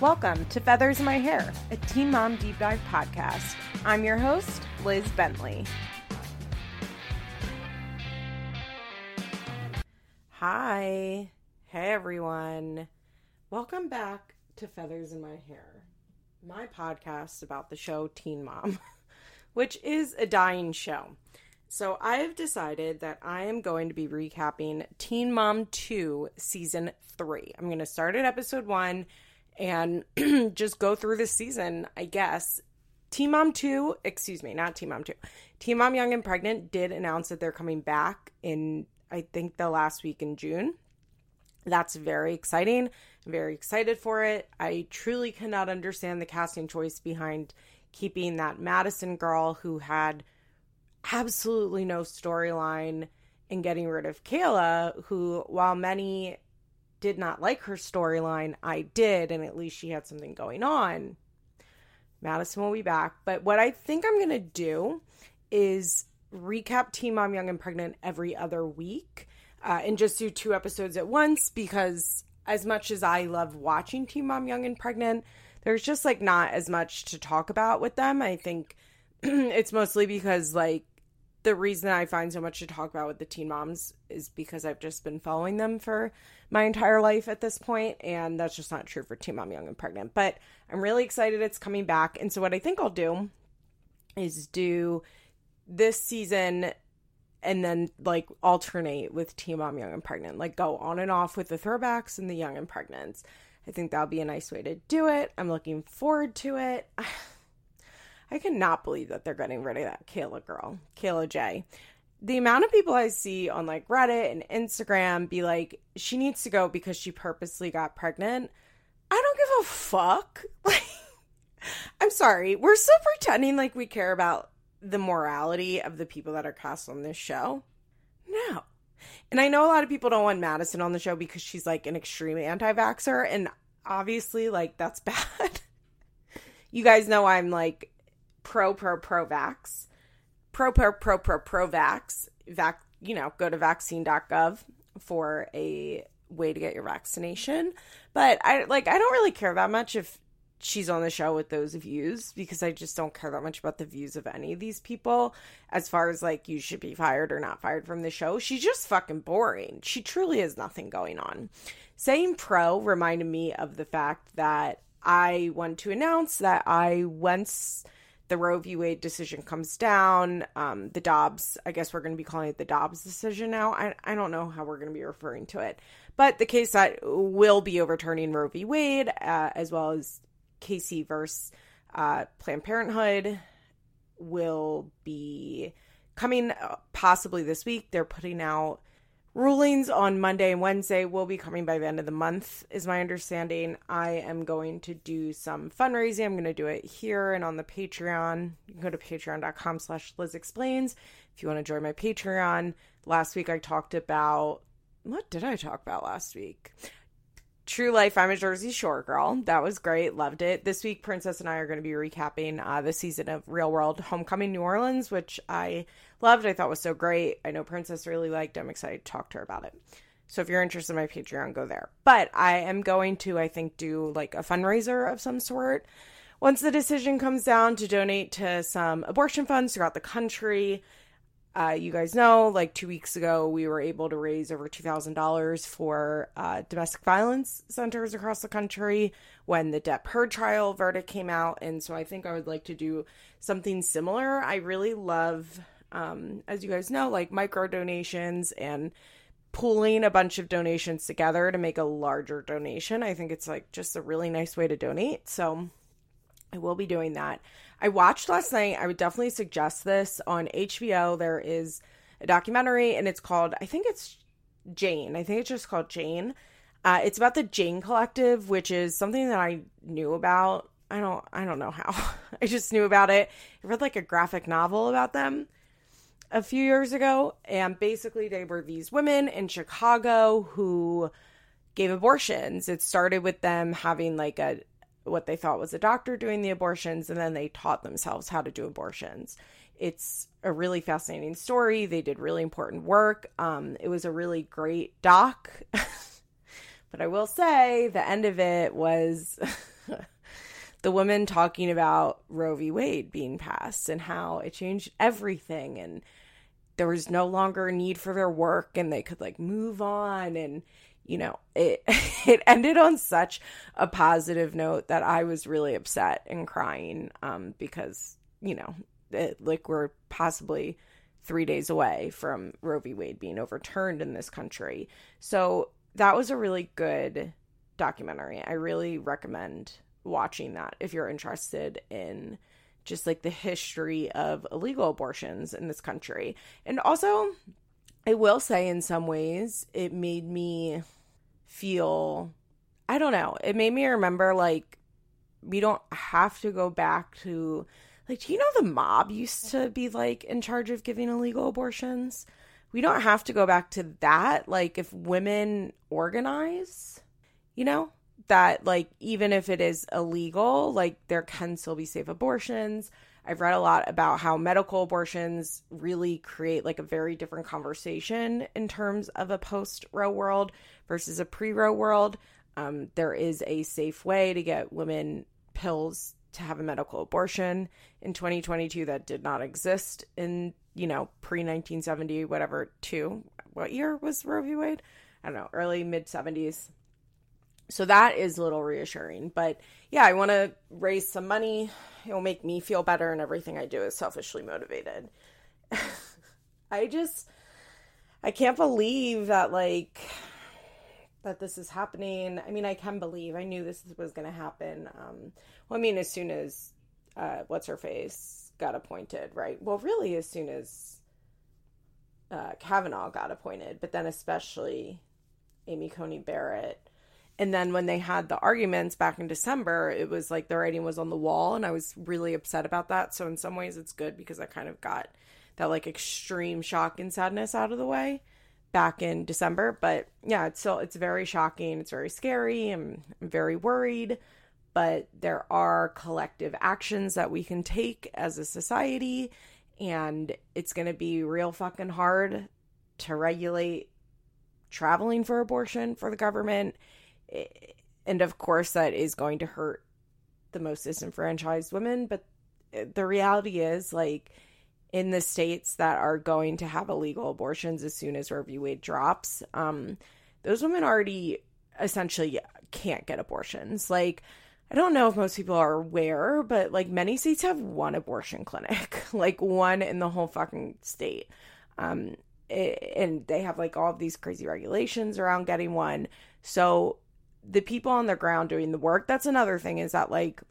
Welcome to Feathers in My Hair, a Teen Mom Deep Dive podcast. I'm your host, Liz Bentley. Hi. Hey, everyone. Welcome back to Feathers in My Hair, my podcast about the show Teen Mom, which is a dying show. So, I have decided that I am going to be recapping Teen Mom 2 Season 3. I'm going to start at episode 1 and just go through this season, I guess. Teen Mom 2, excuse me, not Teen Mom 2. Teen Mom Young and Pregnant did announce that they're coming back in, I think, the last week in June. That's very exciting. I'm very excited for it. I truly cannot understand the casting choice behind keeping that Madison girl who had absolutely no storyline and getting rid of Kayla, who, while many did not like her storyline, I did, and at least she had something going on. Madison will be back. But what I think I'm going to do is recap Teen Mom Young and Pregnant every other week uh, and just do two episodes at once because, as much as I love watching Teen Mom Young and Pregnant, there's just like not as much to talk about with them. I think it's mostly because, like, the reason I find so much to talk about with the teen moms is because I've just been following them for my entire life at this point, and that's just not true for Teen Mom Young and Pregnant. But I'm really excited it's coming back. And so, what I think I'll do is do this season and then like alternate with Teen Mom Young and Pregnant, like go on and off with the throwbacks and the young and pregnants. I think that'll be a nice way to do it. I'm looking forward to it. I cannot believe that they're getting rid of that Kayla girl, Kayla J. The amount of people I see on like Reddit and Instagram be like, she needs to go because she purposely got pregnant. I don't give a fuck. Like, I'm sorry. We're still pretending like we care about the morality of the people that are cast on this show. No. And I know a lot of people don't want Madison on the show because she's like an extreme anti vaxxer. And obviously, like, that's bad. you guys know I'm like pro pro pro vax. Pro pro pro pro pro vax. Vac you know go to vaccine.gov for a way to get your vaccination. But i like i don't really care that much if she's on the show with those views because i just don't care that much about the views of any of these people as far as like you should be fired or not fired from the show. She's just fucking boring. She truly has nothing going on. Saying pro reminded me of the fact that i want to announce that i once the Roe v. Wade decision comes down, um, the Dobbs, I guess we're going to be calling it the Dobbs decision now. I, I don't know how we're going to be referring to it, but the case that will be overturning Roe v. Wade, uh, as well as Casey versus uh, Planned Parenthood, will be coming uh, possibly this week. They're putting out Rulings on Monday and Wednesday will be coming by the end of the month, is my understanding. I am going to do some fundraising. I'm going to do it here and on the Patreon. You can go to patreon.com slash Liz Explains if you want to join my Patreon. Last week I talked about what did I talk about last week? True Life, I'm a Jersey Shore girl. That was great. Loved it. This week, Princess and I are going to be recapping uh, the season of Real World Homecoming New Orleans, which I loved. I thought was so great. I know Princess really liked. I'm excited to talk to her about it. So if you're interested in my Patreon, go there. But I am going to, I think, do like a fundraiser of some sort once the decision comes down to donate to some abortion funds throughout the country. Uh, you guys know, like two weeks ago, we were able to raise over $2,000 for uh, domestic violence centers across the country when the Depp Heard trial verdict came out. And so I think I would like to do something similar. I really love, um, as you guys know, like micro donations and pooling a bunch of donations together to make a larger donation. I think it's like just a really nice way to donate. So I will be doing that. I watched last night. I would definitely suggest this on HBO. There is a documentary, and it's called, I think it's Jane. I think it's just called Jane. Uh, it's about the Jane Collective, which is something that I knew about. I don't, I don't know how. I just knew about it. I read like a graphic novel about them a few years ago, and basically they were these women in Chicago who gave abortions. It started with them having like a what they thought was a doctor doing the abortions, and then they taught themselves how to do abortions. It's a really fascinating story. They did really important work. Um, it was a really great doc. but I will say the end of it was the woman talking about Roe v. Wade being passed and how it changed everything and there was no longer a need for their work and they could like move on and you know it it ended on such a positive note that I was really upset and crying um because you know it, like we're possibly 3 days away from Roe v. Wade being overturned in this country. So that was a really good documentary. I really recommend watching that if you're interested in just like the history of illegal abortions in this country. And also, I will say, in some ways, it made me feel I don't know, it made me remember like we don't have to go back to like do you know the mob used to be like in charge of giving illegal abortions? We don't have to go back to that like if women organize, you know? that like even if it is illegal, like there can still be safe abortions. I've read a lot about how medical abortions really create like a very different conversation in terms of a post Roe world versus a pre Roe world. Um, there is a safe way to get women pills to have a medical abortion in 2022 that did not exist in, you know, pre 1970, whatever, two. What year was Roe v. Wade? I don't know, early mid 70s so that is a little reassuring but yeah i want to raise some money. It will make me feel better and everything i do is selfishly motivated. I just i can't believe that like that this is happening. I mean i can believe. I knew this was going to happen. Um well i mean as soon as uh what's her face got appointed right? Well really as soon as uh kavanaugh got appointed but then especially amy coney barrett and then when they had the arguments back in December, it was like the writing was on the wall, and I was really upset about that. So in some ways, it's good because I kind of got that like extreme shock and sadness out of the way back in December. But yeah, it's still it's very shocking. It's very scary. I'm, I'm very worried. But there are collective actions that we can take as a society, and it's going to be real fucking hard to regulate traveling for abortion for the government and of course that is going to hurt the most disenfranchised women but the reality is like in the states that are going to have illegal abortions as soon as Roe v. Wade drops, um, those women already essentially can't get abortions. Like, I don't know if most people are aware, but like many states have one abortion clinic, like one in the whole fucking state. Um, it, and they have like all of these crazy regulations around getting one. So the people on the ground doing the work. That's another thing is that like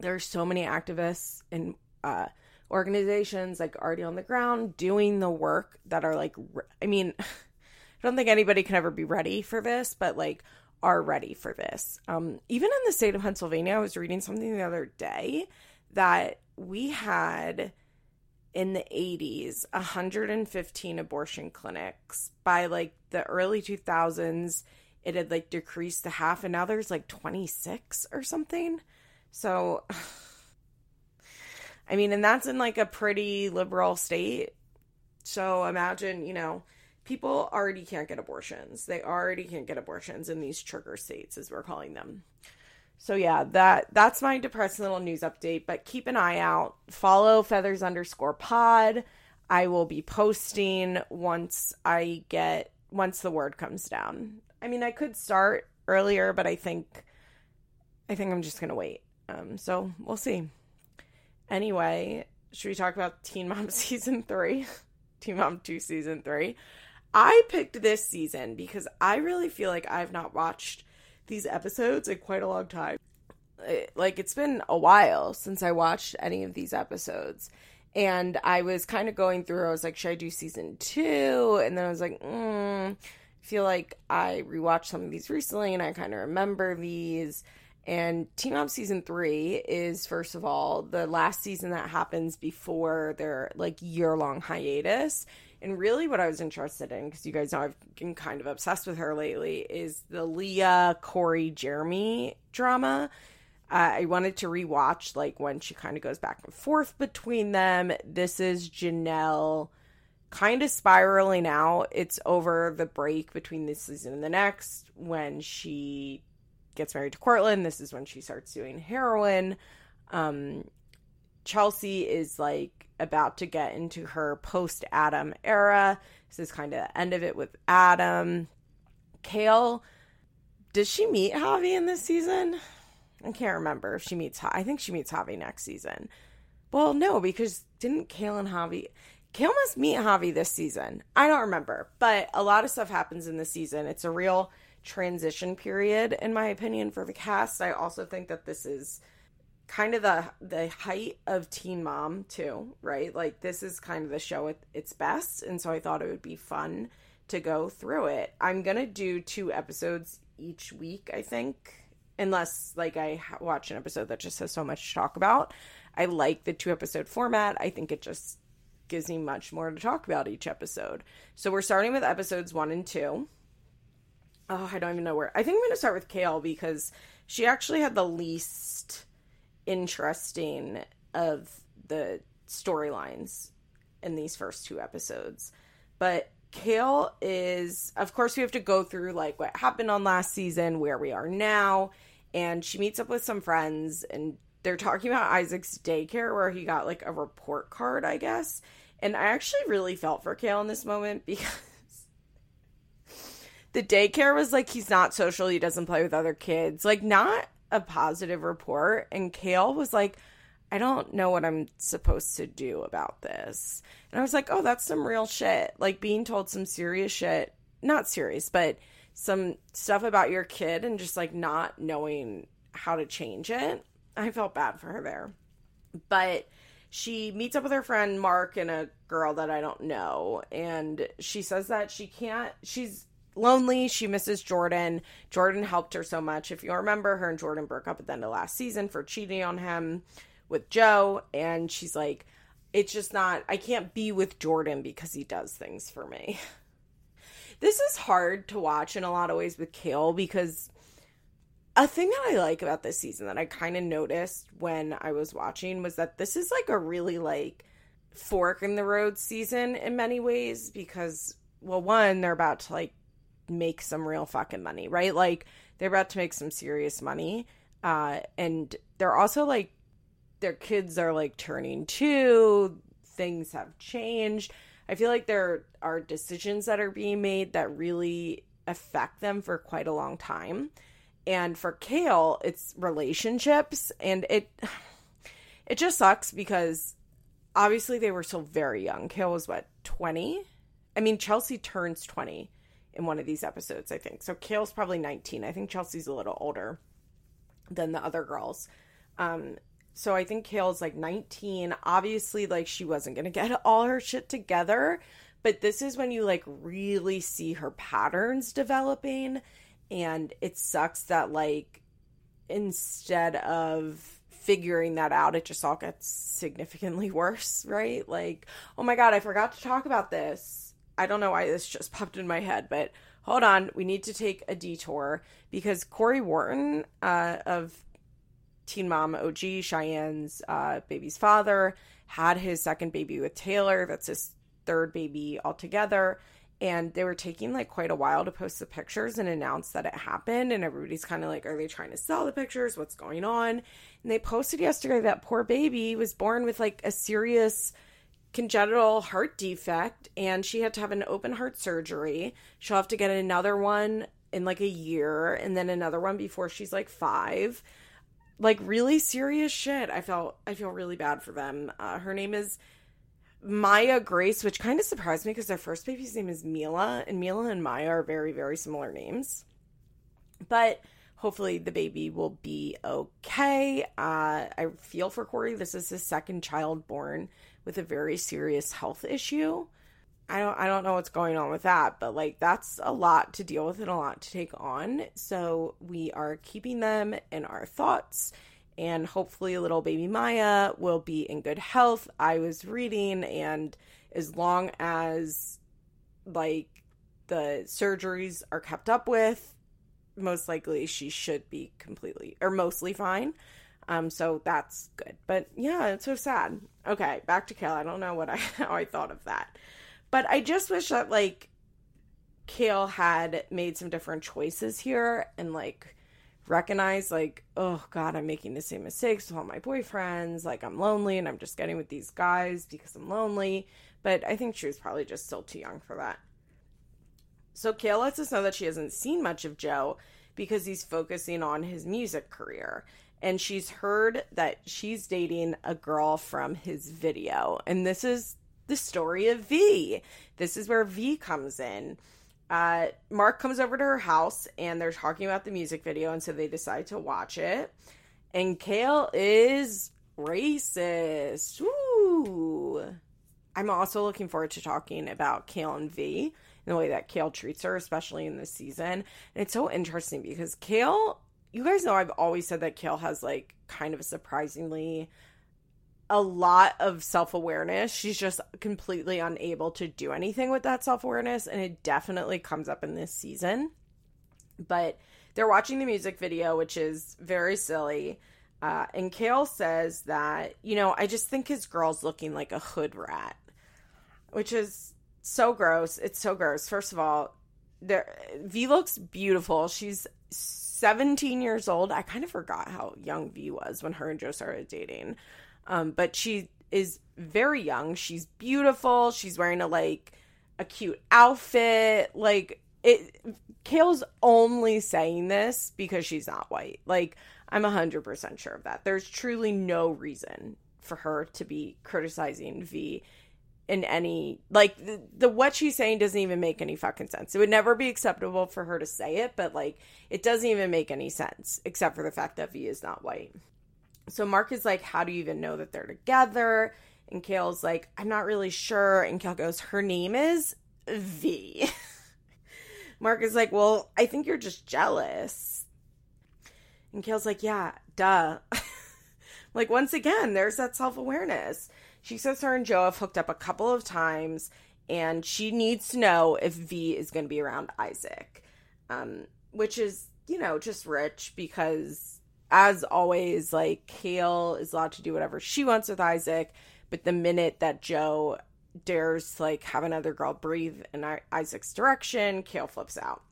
there's so many activists and uh organizations like already on the ground doing the work that are like i mean i don't think anybody can ever be ready for this but like are ready for this. Um even in the state of pennsylvania i was reading something the other day that we had in the 80s 115 abortion clinics by like the early 2000s it had like decreased to half and now there's like 26 or something. So I mean, and that's in like a pretty liberal state. So imagine, you know, people already can't get abortions. They already can't get abortions in these trigger states as we're calling them. So yeah, that that's my depressing little news update. But keep an eye out. Follow feathers underscore pod. I will be posting once I get once the word comes down. I mean, I could start earlier, but I think I think I'm just gonna wait. Um, so we'll see. Anyway, should we talk about Teen Mom season three? Teen Mom two season three. I picked this season because I really feel like I've not watched these episodes in quite a long time. like it's been a while since I watched any of these episodes. And I was kind of going through, I was like, should I do season two? And then I was like, mm, feel like I rewatched some of these recently and I kind of remember these. And Teen Mom season three is first of all the last season that happens before their like year long hiatus. And really, what I was interested in, because you guys know I've been kind of obsessed with her lately, is the Leah, Corey, Jeremy drama. Uh, I wanted to rewatch like when she kind of goes back and forth between them. This is Jenelle kind of spiraling out. It's over the break between this season and the next when she gets married to Courtland. This is when she starts doing heroin. Um, Chelsea is like about to get into her post Adam era. This is kind of the end of it with Adam. Kail, does she meet Javi in this season? I can't remember if she meets. I think she meets Javi next season. Well, no, because didn't Kail and Javi? Kail must meet Javi this season. I don't remember, but a lot of stuff happens in this season. It's a real transition period, in my opinion, for the cast. I also think that this is kind of the the height of Teen Mom 2, right? Like this is kind of the show at its best, and so I thought it would be fun to go through it. I'm gonna do two episodes each week, I think, unless like I watch an episode that just has so much to talk about. I like the two episode format. I think it just gives me much more to talk about each episode. So we're starting with episodes one and two. Oh, I don't even know where. I think I'm going to start with Kail because she actually had the least interesting of the storylines in these first two episodes. But Kail is, of course, we have to go through like what happened on last season, where we are now, and she meets up with some friends, and they're talking about Isaac's daycare where he got like a report card, I guess. And I actually really felt for Kail in this moment because the daycare was like he's not social, he doesn't play with other kids, like not a positive report. And Kail was like, I don't know what I'm supposed to do about this. And I was like, oh, that's some real shit. Like being told some serious shit, not serious, but some stuff about your kid and just like not knowing how to change it. I felt bad for her there. But she meets up with her friend Mark and a girl that I don't know. And she says that she can't, she's lonely. She misses Jordan. Jordan helped her so much. If you remember, her and Jordan broke up at the end of last season for cheating on him with Joe. And she's like, it's just not, I can't be with Jordan because he does things for me. This is hard to watch in a lot of ways with Kail because a thing that I like about this season that I kind of noticed when I was watching was that this is like a really like fork in the road season in many ways because well one they're about to like make some real fucking money, right? Like they're about to make some serious money. Uh and they're also like their kids are like turning two, things have changed. I feel like there are decisions that are being made that really affect them for quite a long time. And for Kail, it's relationships and it it just sucks because obviously they were still very young. Kail was what, 20? I mean, Chelsea turns 20 in one of these episodes, I think. So Kail's probably 19. I think Chelsea's a little older than the other girls. Um, so I think Kail's like 19. Obviously, like she wasn't going to get all her shit together, but this is when you like really see her patterns developing. And it sucks that, like, instead of figuring that out, it just all gets significantly worse, right? Like, oh my God, I forgot to talk about this I don't know why this just popped in my head, but hold on. We need to take a detour because Cory Wharton uh, of Teen Mom OG, Cheyenne's uh, baby's father, had his second baby with Taylor. That's his third baby altogether. And they were taking like quite a while to post the pictures and announce that it happened. And everybody's kind of like, are they trying to sell the pictures? What's going on? And they posted yesterday that poor baby was born with like a serious congenital heart defect and she had to have an open heart surgery. She'll have to get another one in like a year and then another one before she's like 5. Like really serious shit. I felt I feel really bad for them. Uh, her name is Maya Grace, which kind of surprised me because their first baby's name is Mila, and Mila and Maya are very, very similar names. But hopefully the baby will be okay. Uh, I feel for Cory. This is his second child born with a very serious health issue. I don't I don't know what's going on with that, but like that's a lot to deal with and a lot to take on. So we are keeping them in our thoughts and hopefully little baby Maya will be in good health. I was reading and as long as like the surgeries are kept up with, most likely she should be completely or mostly fine. Um, so that's good. But yeah, it's so sad. Okay, back to Kail. I don't know what I how I thought of that. But I just wish that like Kail had made some different choices here and like recognize like oh god i'm making the same mistakes with all my boyfriends. Like i'm lonely and i'm just getting with these guys because i'm lonely. But i think she was probably just still too young for that. So Kail lets us know that she hasn't seen much of joe because he's focusing on his music career. And she's heard that she's dating a girl from his video. And this is the story of v. This is where v comes in uh, Mark comes over to her house and they're talking about the music video, and so they decide to watch it. And Kail is racist. Ooh. I'm also looking forward to talking about Kail and V and the way that Kail treats her, especially in this season. And it's so interesting because Kail, you guys know I've always said that Kail has like kind of a surprisingly a lot of self awareness. She's just completely unable to do anything with that self awareness. And it definitely comes up in this season. But they're watching the music video, which is very silly. Uh, and Kail says that, you know, I just think his girl's looking like a hood rat, which is so gross. It's so gross. First of all, there V looks beautiful. She's 17 years old. I kind of forgot how young V was when her and Joe started dating. Um, but she is very young. She's beautiful. She's wearing a like a cute outfit. Like it Kail's only saying this because she's not white. Like I'm 100% sure of that. There's truly no reason for her to be criticizing V in any like the, the, what she's saying doesn't even make any fucking sense. It would never be acceptable for her to say it, but like it doesn't even make any sense except for the fact that V is not white. So Mark is like, How do you even know that they're together? And Kail's like, I'm not really sure. And Kail goes, Her name is V. Mark is like, Well, I think you're just jealous. And Kail's like, Yeah, duh. like, once again, there's that self awareness. She says her and Joe have hooked up a couple of times, and she needs to know if V is going to be around Isaac, um, which is, you know, just rich because as always, like Kail is allowed to do whatever she wants with Isaac, but the minute that Joe dares like have another girl breathe in Isaac's direction, Kail flips out.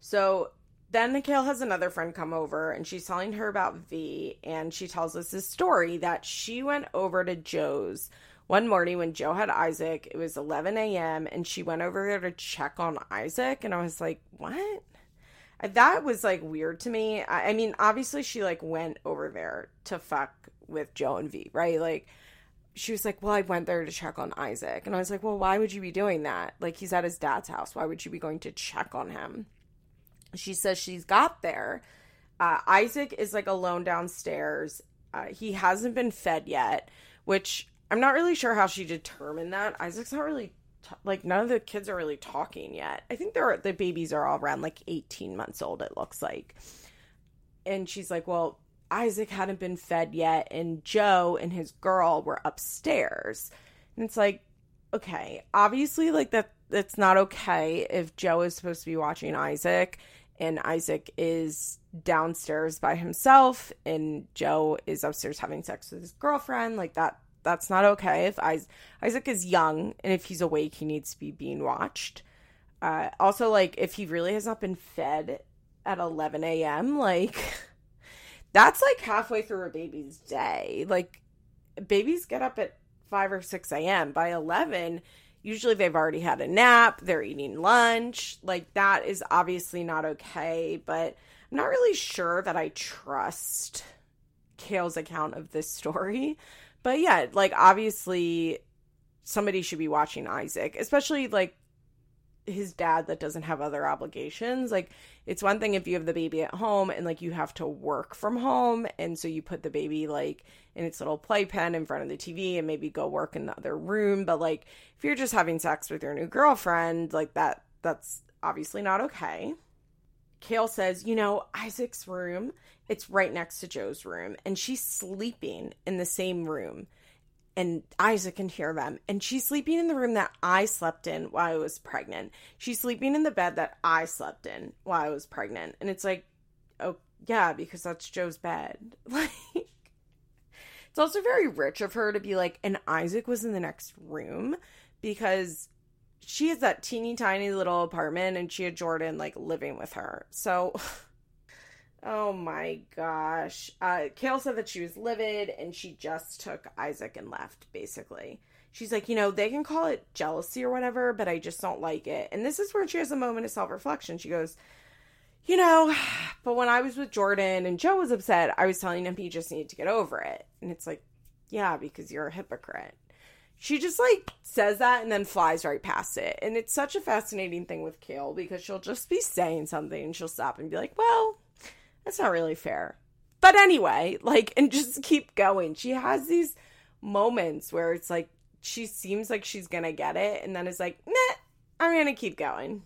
So then Kail has another friend come over and she's telling her about V and she tells us this story that she went over to Joe's one morning when Joe had Isaac. It was 11 a.m. and she went over there to check on Isaac and I was like, "What?" That was like weird to me. I, I mean, obviously she like went over there to fuck with Joe and V, right? Like she was like, "Well, I went there to check on Isaac." And I was like, "Well, why would you be doing that? Like he's at his dad's house. Why would you be going to check on him?" She says she's got there. Uh, Isaac is like alone downstairs. Uh, he hasn't been fed yet, which I'm not really sure how she determined that. Isaac's not really like none of the kids are really talking yet. I think they're the babies are all around like 18 months old it looks like. And she's like, "Well, Isaac hadn't been fed yet and Joe and his girl were upstairs." And it's like, okay, obviously like that that's not okay if Joe is supposed to be watching Isaac and Isaac is downstairs by himself and Joe is upstairs having sex with his girlfriend. Like that that's not okay. If Isaac is young and if he's awake, he needs to be being watched. Uh, also, like if he really has not been fed at 11 a.m., like that's like halfway through a baby's day. Like babies get up at 5 or 6 a.m. By 11, usually they've already had a nap, they're eating lunch. Like that is obviously not okay, but I'm not really sure that I trust Kail's account of this story. But yeah, like obviously somebody should be watching Isaac, especially like his dad that doesn't have other obligations. Like it's one thing if you have the baby at home and like you have to work from home and so you put the baby like in its little playpen in front of the TV and maybe go work in the other room, but like if you're just having sex with your new girlfriend, like that that's obviously not okay. Kail says, "You know, Isaac's room it's right next to Joe's room, and she's sleeping in the same room. And Isaac can hear them. And she's sleeping in the room that I slept in while I was pregnant. She's sleeping in the bed that I slept in while I was pregnant. And it's like, oh, yeah, because that's Joe's bed. Like, it's also very rich of her to be like, and Isaac was in the next room because she has that teeny tiny little apartment and she had Jordan like living with her. So Oh my gosh. Uh, Kail said that she was livid and she just took Isaac and left, basically. She's like, you know, they can call it jealousy or whatever, but I just don't like it. And this is where she has a moment of self reflection. She goes, you know, but when I was with Jordan and Joe was upset, I was telling him he just needed to get over it. And it's like, yeah, because you're a hypocrite. She just like says that and then flies right past it. And it's such a fascinating thing with Kail because she'll just be saying something and she'll stop and be like, well, that's not really fair. But anyway, like, and just keep going. She has these moments where it's like she seems like she's gonna get it, and then it's like, nah, I'm gonna keep going.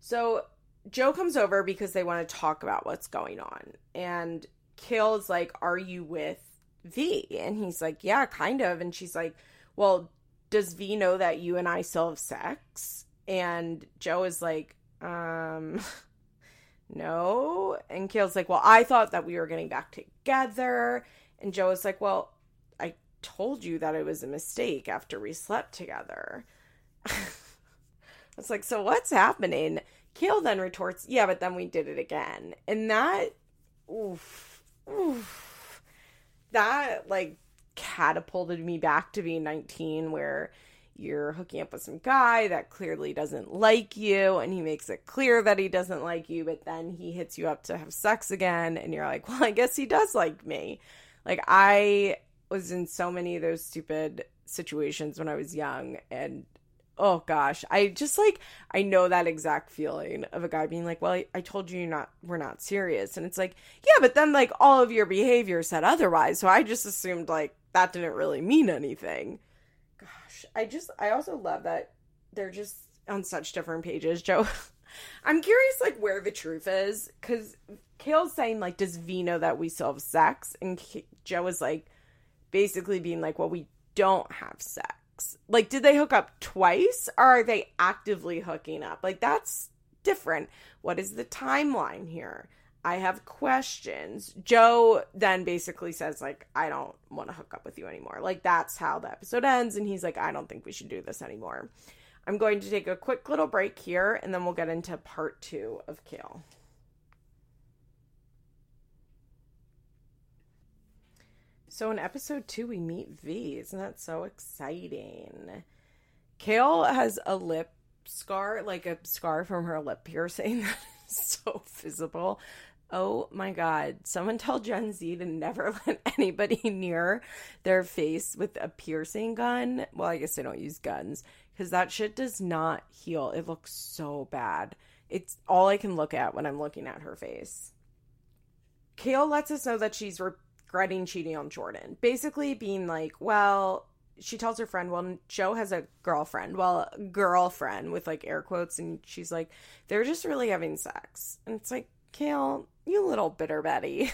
So Joe comes over because they want to talk about what's going on. And Kail is like, Are you with V? And he's like, Yeah, kind of. And she's like, Well, does V know that you and I still have sex? And Joe is like, Um, no. And Kail's like, well, I thought that we were getting back together. And Joe is like, well, I told you that it was a mistake after we slept together. It's like, so what's happening? Kail then retorts, yeah, but then we did it again. And that, oof, oof, that like catapulted me back to being 19, where you're hooking up with some guy that clearly doesn't like you and he makes it clear that he doesn't like you but then he hits you up to have sex again and you're like well i guess he does like me. Like i was in so many of those stupid situations when i was young and oh gosh i just like i know that exact feeling of a guy being like well i, told you you're not we're not serious and it's like yeah but then like all of your behavior said otherwise so i just assumed like that didn't really mean anything Gosh, I just I also love that they're just on such different pages. Joe, I'm curious like where the truth is because Kail's saying like, does V know that we still have sex? And K- Joe is like, basically being like, well, we don't have sex. Like, did they hook up twice or are they actively hooking up? Like, that's different. What is the timeline here? I have questions. Joe then basically says, like, I don't want to hook up with you anymore. Like, that's how the episode ends. And he's like, I don't think we should do this anymore. I'm going to take a quick little break here and then we'll get into part two of Kail. So in episode two, we meet V. Isn't that so exciting? Kail has a lip scar, like a scar from her lip piercing that is so visible. Oh my God. Someone tell Gen Z to never let anybody near their face with a piercing gun. Well, I guess they don't use guns because that shit does not heal. It looks so bad. It's all I can look at when I'm looking at her face. Kail lets us know that she's regretting cheating on Jordan. Basically, being like, well, she tells her friend, well, Joe has a girlfriend. Well, girlfriend with like air quotes. And she's like, they're just really having sex. And it's like, Kail, you little bitter Betty.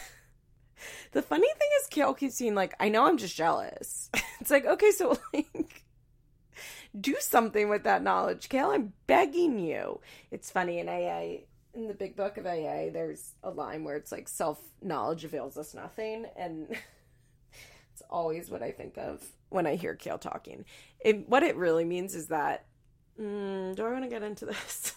the funny thing is, Kail keeps being like, I know I'm just jealous. it's like, okay, so like, do something with that knowledge, Kail. I'm begging you. It's funny in AA, in the big book of AA, there's a line where it's like, self knowledge avails us nothing. And it's always what I think of when I hear Kail talking. It, what it really means is that, mm, do I want to get into this?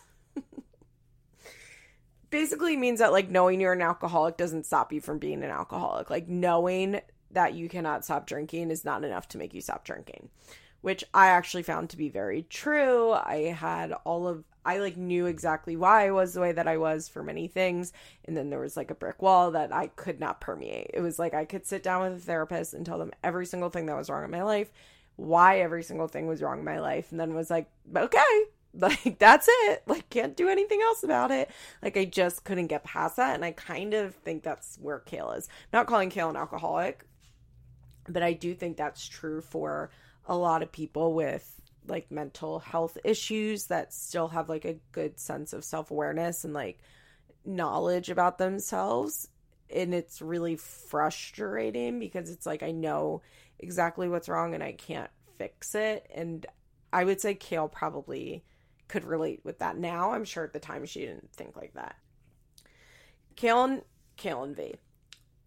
Basically means that like knowing you're an alcoholic doesn't stop you from being an alcoholic. Like knowing that you cannot stop drinking is not enough to make you stop drinking, which I actually found to be very true. I had all of I like knew exactly why I was the way that I was for many things, and then there was like a brick wall that I could not permeate. It was like I could sit down with a therapist and tell them every single thing that was wrong in my life, why every single thing was wrong in my life, and then was like, okay, like that's it. Like can't do anything else about it. Like i just couldn't get past that. And i kind of think that's where Kail is. Not calling Kail an alcoholic but i do think that's true for a lot of people with like mental health issues that still have like a good sense of self-awareness and like knowledge about themselves. And it's really frustrating because it's like i know exactly what's wrong and i can't fix it. And i would say Kail probably could relate with that now. I'm sure at the time she didn't think like that. Kail and, V.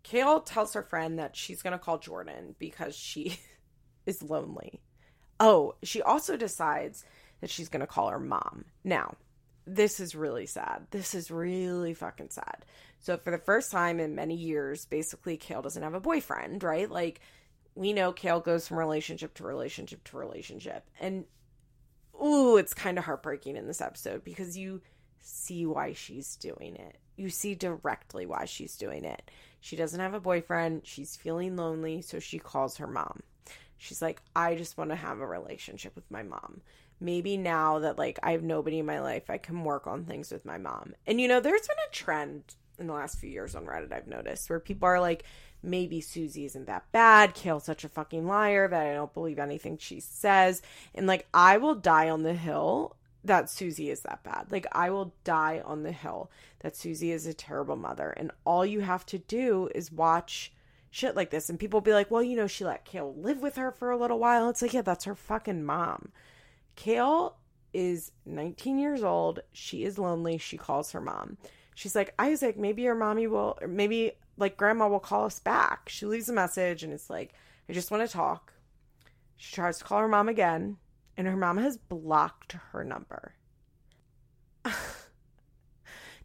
Kail tells her friend that she's going to call Jordan because she is lonely. Oh, she also decides that she's going to call her mom. Now, this is really sad. This is really fucking sad. So for the first time in many years, basically Kail doesn't have a boyfriend, right? Like we know Kail goes from relationship to relationship to relationship. And ooh, it's kind of heartbreaking in this episode because you see why she's doing it. You see directly why she's doing it. She doesn't have a boyfriend. She's feeling lonely, so she calls her mom. She's like, I just want to have a relationship with my mom. Maybe now that like I have nobody in my life, I can work on things with my mom. And you know, there's been a trend in the last few years on Reddit I've noticed where people are like, maybe Susie isn't that bad. Kail's such a fucking liar that I don't believe anything she says. And like, I will die on the hill that Susie is that bad. Like, I will die on the hill that Susie is a terrible mother. And all you have to do is watch shit like this. And people be like, well, you know, she let Kail live with her for a little while. It's like, yeah, that's her fucking mom. Kail is 19 years old. She is lonely. She calls her mom. She's like, Isaac, maybe your mommy will, maybe like grandma will call us back. She leaves a message and it's like, I just want to talk. She tries to call her mom again and her mom has blocked her number.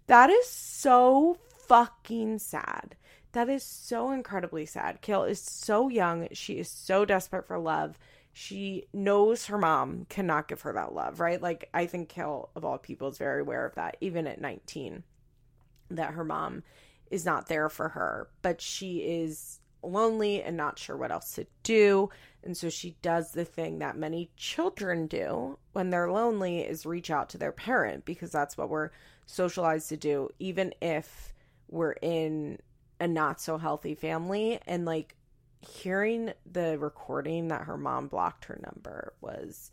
that is so fucking sad. That is so incredibly sad. Kail is so young. She is so desperate for love. She knows her mom cannot give her that love, right? Like, I think Kail, of all people, is very aware of that, even at 19, that her mom is not there for her. But she is lonely and not sure what else to do. And so she does the thing that many children do when they're lonely is reach out to their parent because that's what we're socialized to do even if we're in a not so healthy family and like hearing the recording that her mom blocked her number was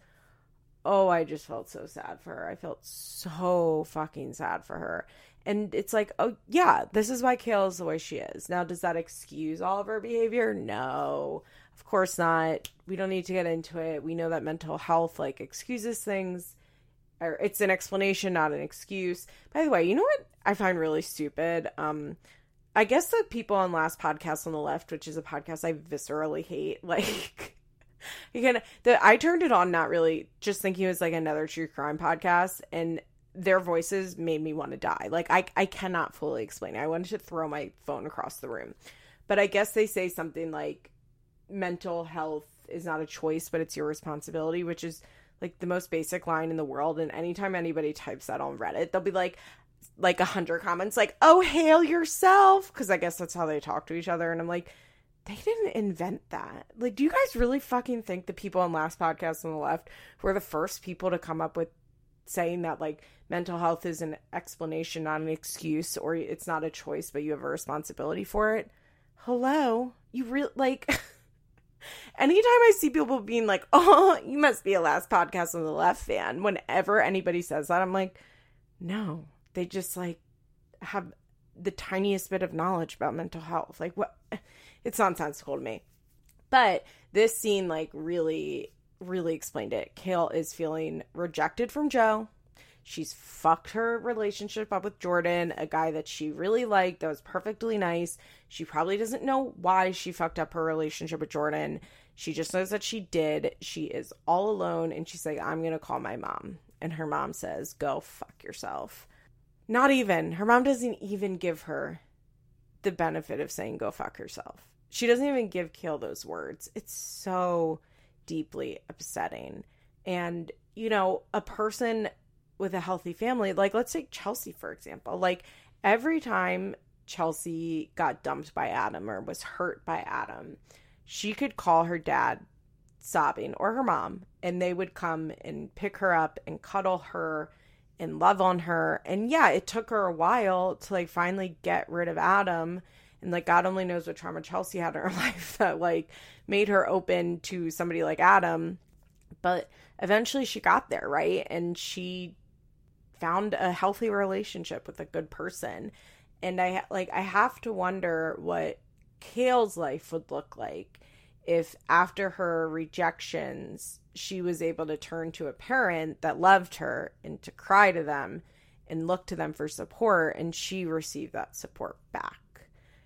oh I just felt so sad for her. I felt so fucking sad for her. And it's like, oh, yeah, this is why Kail is the way she is. Now, does that excuse all of her behavior? No, of course not. We don't need to get into it. We know that mental health, like, excuses things, or it's an explanation, not an excuse. By the way, you know what I find really stupid? Um, I guess the people on last podcast on the left, which is a podcast I viscerally hate, like, again, the I turned it on not really just thinking it was like another true crime podcast, and their voices made me want to die. Like I I cannot fully explain it. I wanted to throw my phone across the room. But I guess they say something like mental health is not a choice, but it's your responsibility, which is like the most basic line in the world. And anytime anybody types that on Reddit, they'll be like like a hundred comments like, oh hail yourself. Cause I guess that's how they talk to each other. And I'm like, they didn't invent that. Like, do you guys really fucking think the people on last podcast on the left were the first people to come up with saying that like mental health is an explanation, not an excuse, or it's not a choice, but you have a responsibility for it. Hello, you really like. anytime I see people being like, "Oh, you must be a last podcast on the left fan," whenever anybody says that, I'm like, no, they just like have the tiniest bit of knowledge about mental health. Like, what? It's nonsensical to me. But this scene, like, really really explained it. Kail is feeling rejected from Joe. She's fucked her relationship up with Jordan, a guy that she really liked, that was perfectly nice. She probably doesn't know why she fucked up her relationship with Jordan. She just knows that she did. She is all alone and she's like, I'm going to call my mom. And her mom says, Go fuck yourself. Not even. Her mom doesn't even give her the benefit of saying, Go fuck yourself. She doesn't even give Kail those words. It's so deeply upsetting. And, you know, a person with a healthy family, like let's take Chelsea, for example. Like every time Chelsea got dumped by Adam or was hurt by Adam, she could call her dad sobbing or her mom, and they would come and pick her up and cuddle her and love on her. And yeah, it took her a while to like finally get rid of Adam and like God only knows what trauma Chelsea had in her life that like made her open to somebody like Adam. But eventually she got there, right? And she found a healthy relationship with a good person. And I like I have to wonder what Kail's life would look like if after her rejections she was able to turn to a parent that loved her and to cry to them and look to them for support and she received that support back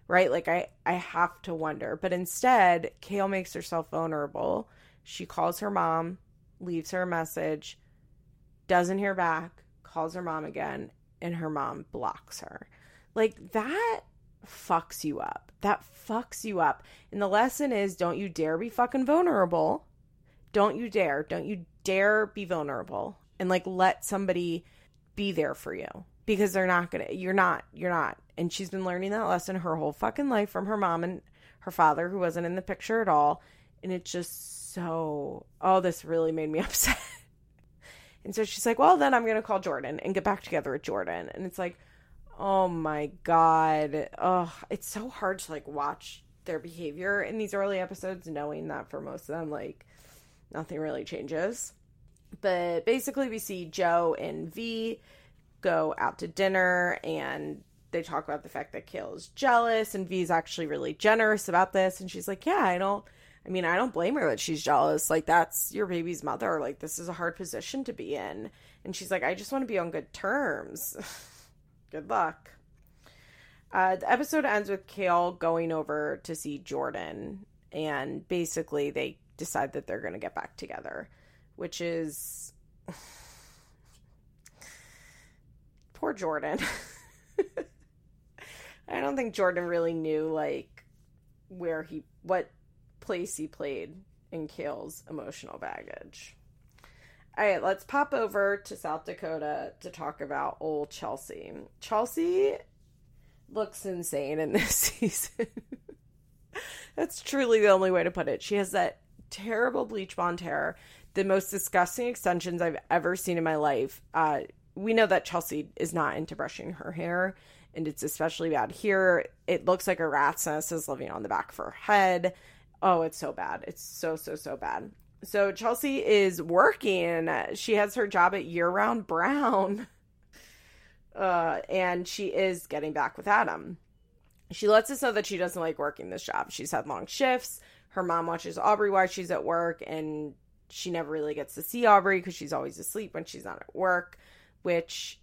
right? Like I I have to wonder. But instead, Kail makes herself vulnerable. She calls her mom, leaves her a message, doesn't hear back, calls her mom again, and her mom blocks her. Like that fucks you up. That fucks you up. And the lesson is don't you dare be fucking vulnerable. Don't you dare. Don't you dare be vulnerable and like let somebody be there for you because they're not gonna you're not you're not and she's been learning that lesson her whole fucking life from her mom and her father who wasn't in the picture at all and it's just so oh this really made me upset and so she's like well then i'm gonna call jordan and get back together with jordan. And it's like oh my god. Oh it's so hard to like watch their behavior in these early episodes knowing that for most of them like nothing really changes. But basically we see Jo and v go out to dinner and they talk about the fact that Kail is jealous and Vee's actually really generous about this. And she's like, "Yeah, I don't I mean, I don't blame her that she's jealous. Like that's your baby's mother. Like this is a hard position to be in." And she's like, "I just want to be on good terms." good luck. Uh, the episode ends with Kail going over to see Jordan, and basically they decide that they're going to get back together, which is poor Jordan. I don't think Jordan really knew like where he what place he played in Kail's emotional baggage. All right, let's pop over to South Dakota to talk about old Chelsea. Chelsea looks insane in this season. That's truly the only way to put it. She has that terrible bleach blonde hair, the most disgusting extensions I've ever seen in my life. Uh, we know that Chelsea is not into brushing her hair, and it's especially bad here. It looks like a rat's nest is living on the back of her head. Oh, it's so bad. It's so, so, so bad. So Chelsea is working. She has her job at Year Round Brown. Uh, and she is getting back with Adam. She lets us know that she doesn't like working this job. She's had long shifts. Her mom watches Aubrey while she's at work, and she never really gets to see Aubrey because she's always asleep when she's not at work which,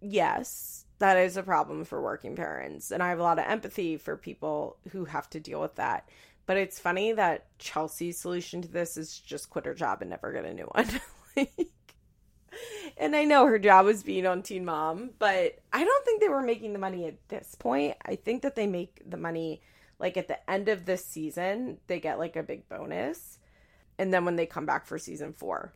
yes, that is a problem for working parents. And I have a lot of empathy for people who have to deal with that. But it's funny that Chelsea's solution to this is just quit her job and never get a new one. like, and I know her job was being on Teen Mom, but I don't think they were making the money at this point. I think that they make the money like at the end of this season, they get like a big bonus. And then when they come back for season four,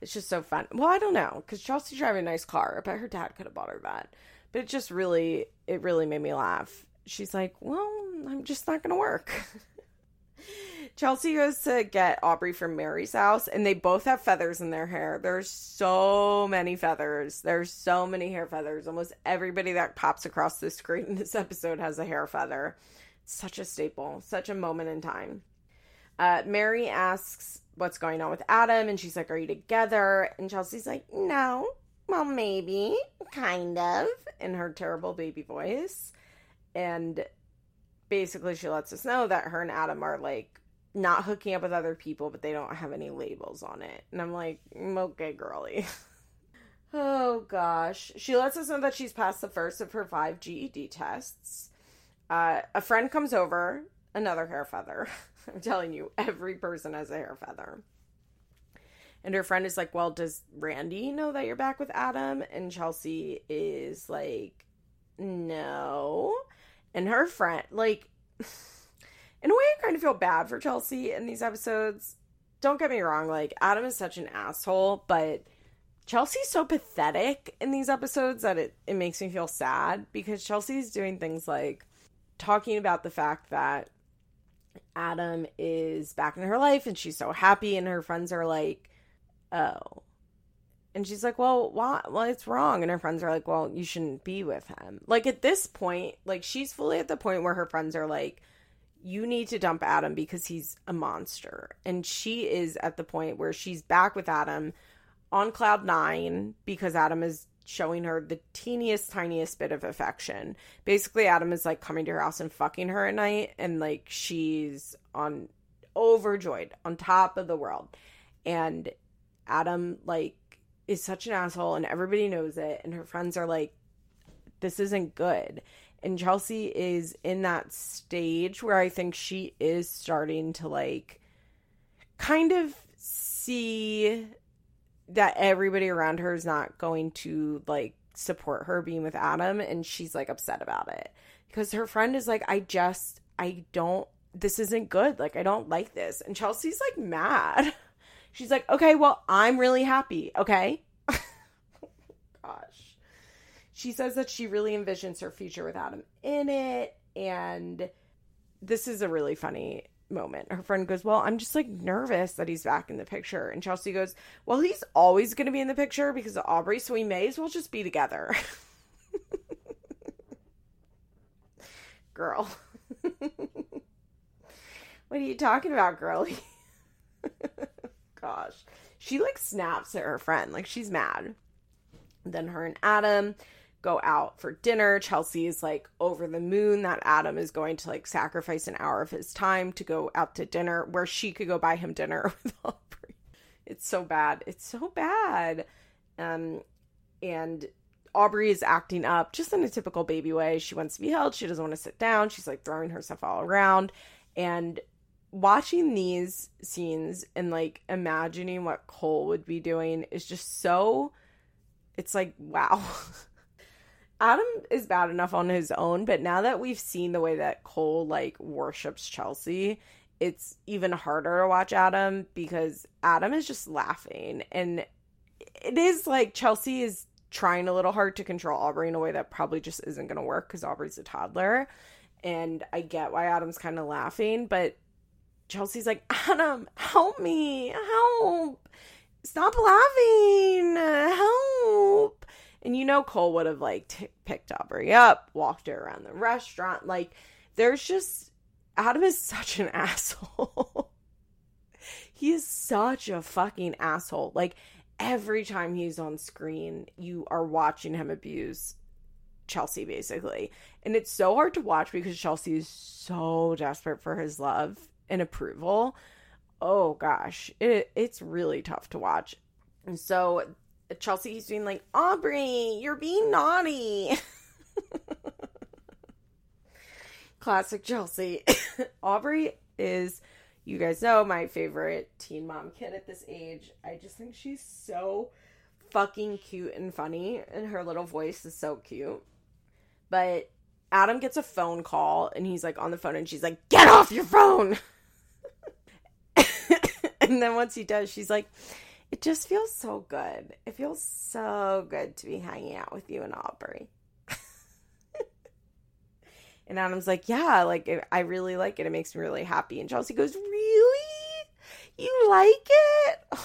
it's just so fun. Well, I don't know because Chelsea's driving a nice car. I bet her dad could have bought her that. But it just really, it really made me laugh. She's like, "Well, I'm just not gonna work." Chelsea goes to get Aubrey from Mary's house, and they both have feathers in their hair. There's so many feathers. There's so many hair feathers. Almost everybody that pops across the screen in this episode has a hair feather. Such a staple, such a moment in time. Uh, Mary asks what's going on with Adam, and she's like, Are you together? And Chelsea's like, No, well, maybe, kind of, in her terrible baby voice. And basically, she lets us know that her and Adam are like not hooking up with other people, but they don't have any labels on it. And I'm like, mm, Okay, girly. oh gosh. She lets us know that she's passed the first of her five GED tests. Uh, a friend comes over, another hair feather. I'm telling you, every person has a hair feather. And her friend is like, Well, does Randy know that you're back with Adam? And Chelsea is like, No. And her friend, like, in a way, I kind of feel bad for Chelsea in these episodes. Don't get me wrong, like, Adam is such an asshole, but Chelsea's so pathetic in these episodes that it, it makes me feel sad because Chelsea's doing things like talking about the fact that Adam is back in her life and she's so happy, and her friends are like, oh. And she's like, well, why? Well, it's wrong. And her friends are like, well, you shouldn't be with him. Like, at this point, like, she's fully at the point where her friends are like, you need to dump Adam because he's a monster. And she is at the point where she's back with Adam on cloud nine because Adam is showing her the teeniest, tiniest bit of affection. Basically, Adam is like coming to her house and fucking her at night, and like she's on overjoyed, on top of the world. And Adam, like, is such an asshole, and everybody knows it. And her friends are like, this isn't good. And Chelsea is in that stage where I think she is starting to like kind of see that everybody around her is not going to like support her being with Adam and she's like upset about it because her friend is like I just I don't this isn't good like I don't like this and Chelsea's like mad she's like okay well I'm really happy okay gosh she says that she really envisions her future with Adam in it and this is a really funny moment. Her friend goes, Well, I'm just like nervous that he's back in the picture. And Chelsea goes, Well, he's always going to be in the picture because of Aubrey, so we may as well just be together. Girl. what are you talking about, girlie? Gosh. She like snaps at her friend. Like she's mad. Then her and Adam go out for dinner. Chelsea is like over the moon that Adam is going to like sacrifice an hour of his time to go out to dinner where she could go buy him dinner with Aubrey. It's so bad. It's so bad. Um and Aubrey is acting up just in a typical baby way. She wants to be held. She doesn't want to sit down. She's like throwing herself all around. And watching these scenes and like imagining what Cole would be doing is just so it's like wow. Adam is bad enough on his own, but now that we've seen the way that Cole like worships Chelsea, it's even harder to watch Adam because Adam is just laughing and it is like Chelsea is trying a little hard to control Aubrey in a way that probably just isn't going to work cuz Aubrey's a toddler and I get why Adam's kind of laughing, but Chelsea's like, "Adam, help me. Help. Stop laughing. Help." And you know, Cole would have like t- picked Aubrey up, walked her around the restaurant. Like, there's just Adam is such an asshole. he is such a fucking asshole. Like, every time he's on screen, you are watching him abuse Chelsea, basically. And it's so hard to watch because Chelsea is so desperate for his love and approval. Oh gosh, it, it's really tough to watch. And so Chelsea he's being like, Aubrey, you're being naughty. Classic Chelsea. Aubrey is, you guys know, my favorite teen mom kid at this age. I just think she's so fucking cute and funny, and her little voice is so cute. But Adam gets a phone call, and he's like on the phone, and she's like, Get off your phone! and then once he does, she's like, it just feels so good. It feels so good to be hanging out with you and Aubrey. and Adam's like, yeah, like I really like it. It makes me really happy. And Chelsea goes, really? You like it?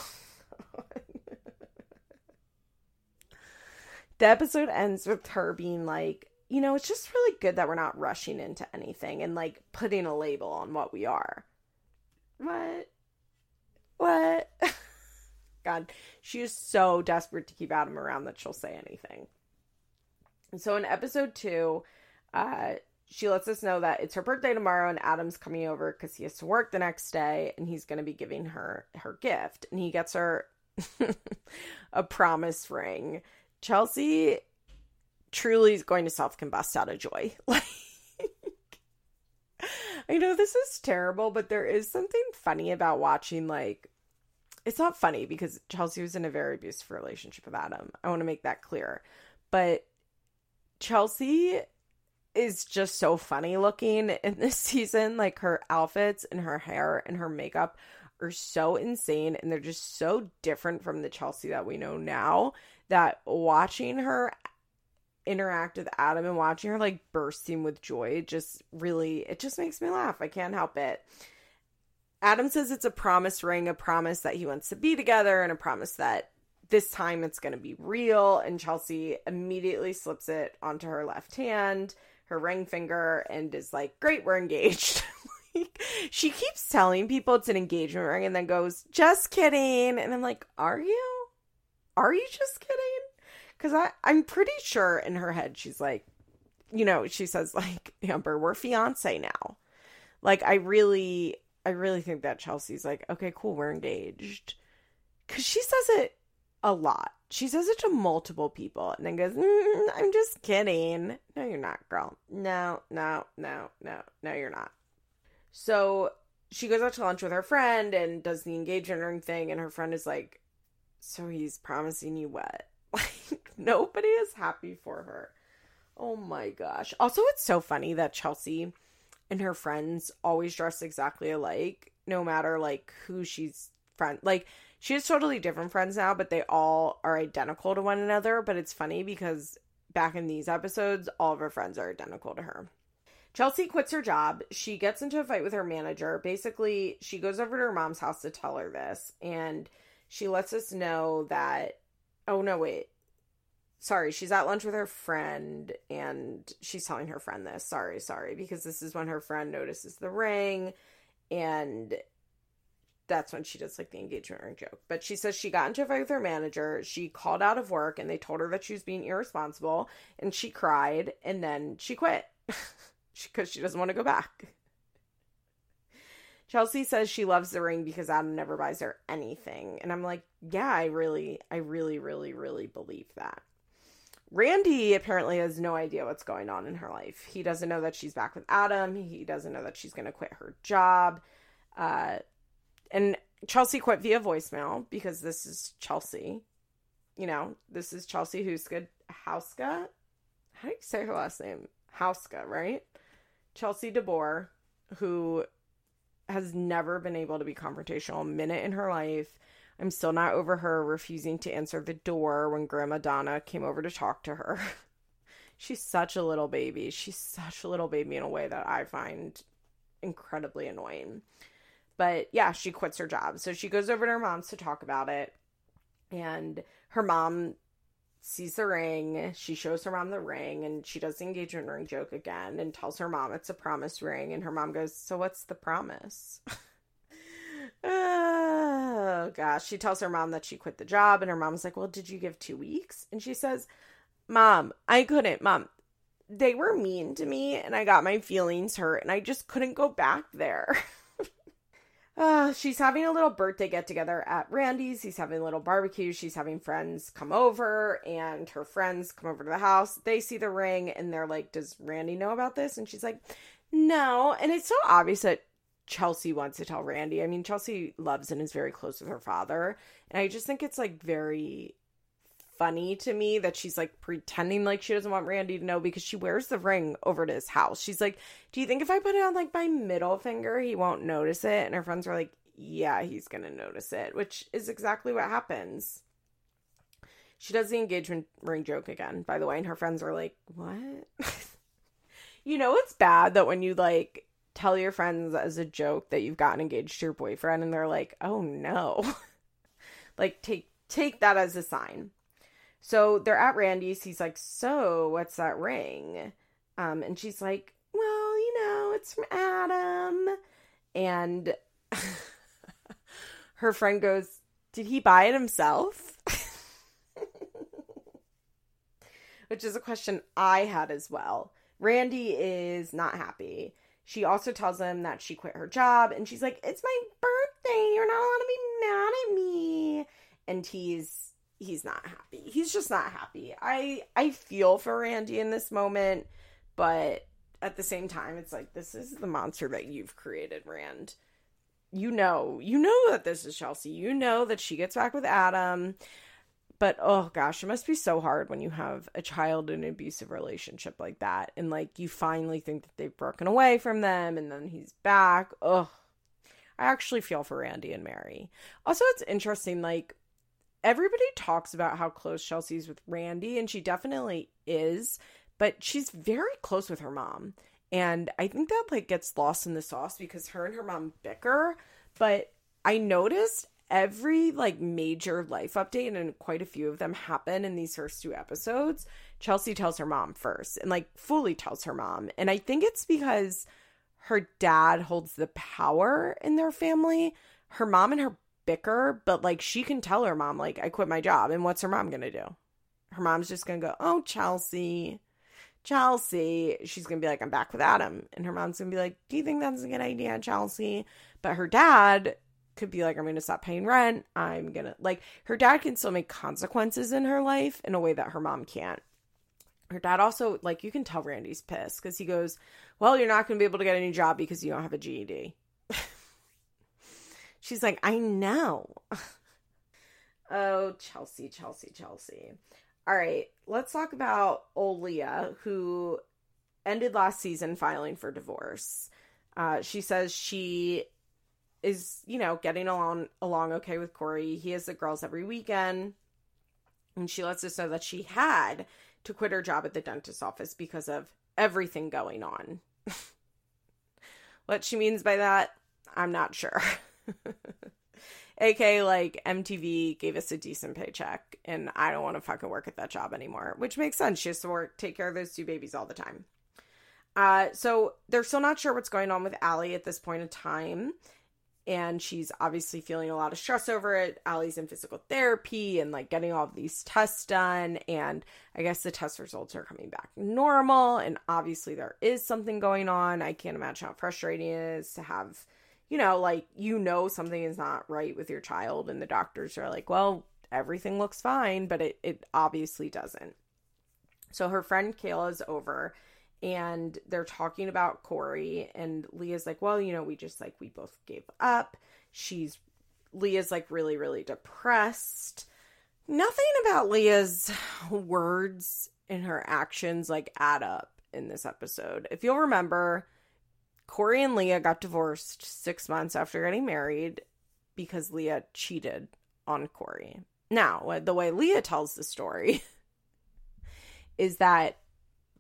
the episode ends with her being like, you know, it's just really good that we're not rushing into anything and like putting a label on what we are. What? What? God, she is so desperate to keep Adam around that she'll say anything. And so in episode two, uh, she lets us know that it's her birthday tomorrow and Adam's coming over because he has to work the next day and he's going to be giving her her gift. And he gets her a promise ring. Chelsea truly is going to self combust out of joy. Like, I know this is terrible, but there is something funny about watching like it's not funny because Chelsea was in a very abusive relationship with Adam. I want to make that clear. But Chelsea is just so funny looking in this season. Like her outfits and her hair and her makeup are so insane and they're just so different from the Chelsea that we know now that watching her interact with Adam and watching her like bursting with joy just really it just makes me laugh. I can't help it. Adam says it's a promise ring, a promise that he wants to be together, and a promise that this time it's going to be real. And Chelsea immediately slips it onto her left hand, her ring finger, and is like, Great, we're engaged. she keeps telling people it's an engagement ring and then goes, Just kidding. And I'm like, Are you? Are you just kidding? Because I I'm pretty sure in her head, she's like, you know, she says, like, Amber, we're fiance now. Like, I really, I really think that Chelsea's like, okay, cool, we're engaged. Because she says it a lot. She says it to multiple people and then goes, mm, I'm just kidding. No, you're not, girl. No, no, no, no, no, you're not. So she goes out to lunch with her friend and does the engagement ring thing. And her friend is like, So he's promising you what? Like, nobody is happy for her. Oh my gosh. Also, it's so funny that Chelsea and her friends always dress exactly alike, no matter like who she's friend. Like, she has totally different friends now, but they all are identical to one another. But it's funny because back in these episodes, all of her friends are identical to her. Chelsea quits her job. She gets into a fight with her manager. Basically, she goes over to her mom's house to tell her this, and she lets us know that. Oh, no, wait. Sorry, she's at lunch with her friend, and she's telling her friend this. Sorry, sorry, because this is when her friend notices the ring, and that's when she does like the engagement ring joke. But she says she got into a fight with her manager. She called out of work, and they told her that she was being irresponsible, and she cried, and then she quit. because she doesn't want to go back. Chelsea says she loves the ring because Adam never buys her anything. And I'm like, yeah, I really, I really, really, really believe that. Randy apparently has no idea what's going on in her life. He doesn't know that she's back with Adam. He doesn't know that she's going to quit her job. Uh, and Chelsea quit via voicemail because this is Chelsea. You know, this is Chelsea Huska Hauska. How do you say her last name? Hauska, right? Chelsea DeBoer, who has never been able to be confrontational a minute in her life. I'm still not over her refusing to answer the door when Grandma Donna came over to talk to her. She's such a little baby. She's such a little baby in a way that I find incredibly annoying. But yeah, she quits her job. So she goes over to her mom's to talk about it. And her mom sees the ring. She shows her mom the ring and she does the engagement ring joke again and tells her mom it's a promise ring. And her mom goes, So what's the promise? oh, gosh. She tells her mom that she quit the job. And her mom's like, Well, did you give two weeks? And she says, Mom, I couldn't. Mom, they were mean to me and I got my feelings hurt and I just couldn't go back there. Uh, she's having a little birthday get together at Randy's. He's having a little barbecue. She's having friends come over, and her friends come over to the house. They see the ring and they're like, Does Randy know about this? And she's like, No. And it's so obvious that Chelsea wants to tell Randy. I mean, Chelsea loves and is very close with her father. And I just think it's like very funny to me that she's like pretending like she doesn't want Randy to know because she wears the ring over to his house. She's like, Do you think if I put it on like my middle finger, he won't notice it? And her friends are like, Yeah, he's gonna notice it, which is exactly what happens. She does the engagement ring joke again, by the way, and her friends are like, What? you know, it's bad that when you like tell your friends as a joke that you've gotten engaged to your boyfriend and they're like, Oh no. like, take take that as a sign so they're at Randy's. He's like, So, what's that ring? Um, and she's like, Well, you know, it's from Adam. And her friend goes, Did he buy it himself? Which is a question I had as well. Randy is not happy. She also tells him that she quit her job and she's like, It's my birthday. You're not allowed to be mad at me. And he's he's not happy. He's just not happy. I I feel for Randy in this moment, but at the same time it's like this is the monster that you've created, Rand. You know, you know that this is Chelsea. You know that she gets back with Adam. But oh gosh, it must be so hard when you have a child in an abusive relationship like that and like you finally think that they've broken away from them and then he's back. Oh. I actually feel for Randy and Mary. Also, it's interesting like everybody talks about how close Chelsea's with Randy, and she definitely is, but she's very close with her mom. And I think that like gets lost in the sauce because her and her mom bicker. But I noticed every like major life update, and quite a few of them happen in these first two episodes. Chelsea tells her mom first and like fully tells her mom. And I think it's because her dad holds the power in their family. Her mom and her bicker, but like she can tell her mom, like, I quit my job. And what's her mom gonna do? Her mom's just gonna go, Oh, Chelsea, Chelsea. She's gonna be like, I'm back with Adam. And her mom's gonna be like, Do you think that's a good idea, Chelsea? But her dad could be like, I'm gonna stop paying rent. I'm gonna, like, her dad can still make consequences in her life in a way that her mom can't. Her dad also, like, you can tell Randy's pissed because he goes, Well, you're not gonna be able to get a new job because you don't have a GED. She's like, I know. Oh, Chelsea, Chelsea, Chelsea. All right, let's talk about old Leah, who ended last season filing for divorce. Uh, she says she is, you know, getting along along okay with Corey. He has the girls every weekend. And she lets us know that she had to quit her job at the dentist's office because of everything going on. what she means by that, I'm not sure. AK, like, MTV gave us a decent paycheck, and I don't want to fucking work at that job anymore, which makes sense. She has to work, take care of those two babies all the time. Uh, so they're still not sure what's going on with Allie at this point in time and she's obviously feeling a lot of stress over it. Allie's in physical therapy and like getting all of these tests done. And I guess the test results are coming back normal. And obviously, there is something going on. I can't imagine how frustrating it is to have, you know, like, you know, something is not right with your child, and the doctors are like, well, everything looks fine, but it, it obviously doesn't. So her friend Kayla's over and they're talking about Corey and Leah's like, "Well, you know, we just like we both gave up." She's Leah's like really really depressed. Nothing about Leah's words and her actions like add up in this episode. If you'll remember, Corey and Leah got divorced 6 months after getting married because Leah cheated on Corey. Now, the way Leah tells the story is that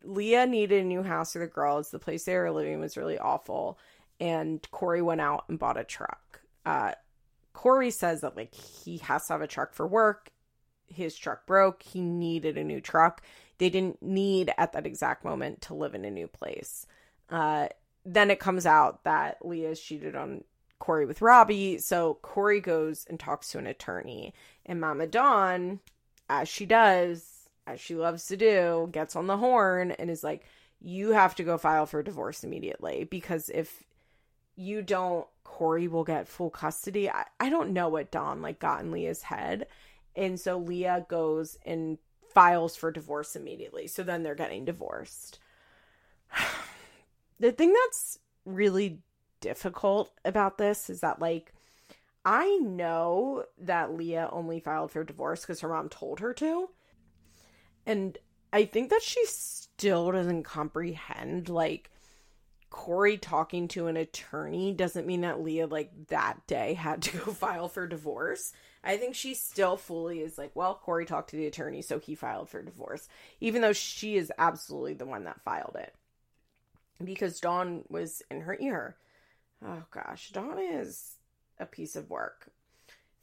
Leah needed a new house for the girls. The place they were living was really awful. And Corey went out and bought a truck. Uh, Corey says that like he has to have a truck for work. His truck broke. He needed a new truck. They didn't need at that exact moment to live in a new place. Uh, then it comes out that Leah cheated on Corey with Robbie. So Corey goes and talks to an attorney. And Mama Dawn, as she does, as she loves to do, gets on the horn and is like, you have to go file for divorce immediately because if you don't, Corey will get full custody. I, I don't know what Dawn like got in Leah's head. And so Leah goes and files for divorce immediately. So then they're getting divorced. The thing that's really difficult about this is that like I know that Leah only filed for divorce because her mom told her to. And I think that she still doesn't comprehend like Corey talking to an attorney doesn't mean that Leah like that day had to go file for divorce. I think she still fully is like, well, Corey talked to the attorney, so he filed for divorce, even though she is absolutely the one that filed it. Because Dawn was in her ear. Oh gosh, Dawn is a piece of work.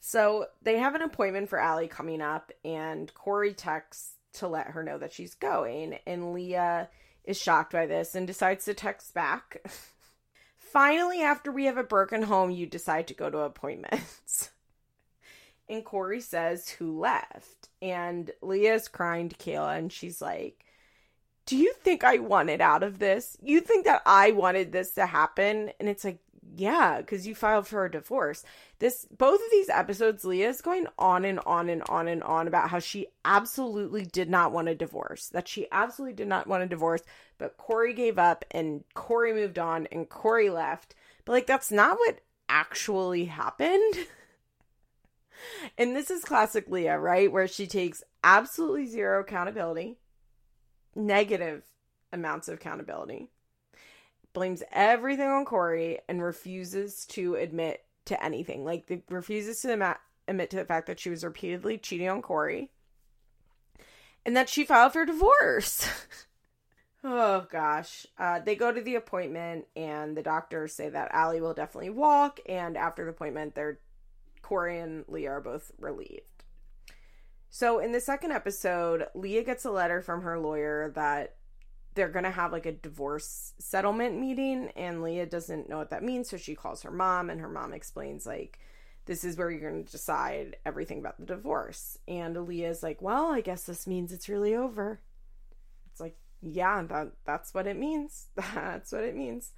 So they have an appointment for Allie coming up, and Corey texts to let her know that she's going. And Leah is shocked by this and decides to text back. Finally, after we have a broken home, you decide to go to appointments. and Corey says, Who left? And Leah's crying to Kayla and she's like, Do you think I wanted out of this? You think that I wanted this to happen? And it's like, yeah, because you filed for a divorce. This both of these episodes, Leah is going on and on and on and on about how she absolutely did not want a divorce. That she absolutely did not want a divorce, but Corey gave up and Corey moved on and Corey left. But like that's not what actually happened. and this is classic Leah, right? Where she takes absolutely zero accountability, negative amounts of accountability blames everything on Corey and refuses to admit to anything. Like, the, refuses to admit, to the fact that she was repeatedly cheating on Corey and that she filed for divorce. oh gosh. Uh, they go to the appointment and the doctors say that Allie will definitely walk. And after the appointment, they're Corey and Leah are both relieved. So in the second episode, Leah gets a letter from her lawyer that they're going to have like a divorce settlement meeting and Leah doesn't know what that means so she calls her mom and her mom explains like this is where you're going to decide everything about the divorce. And Leah's like well I guess this means it's really over. It's like yeah that that's what it means. That's what it means.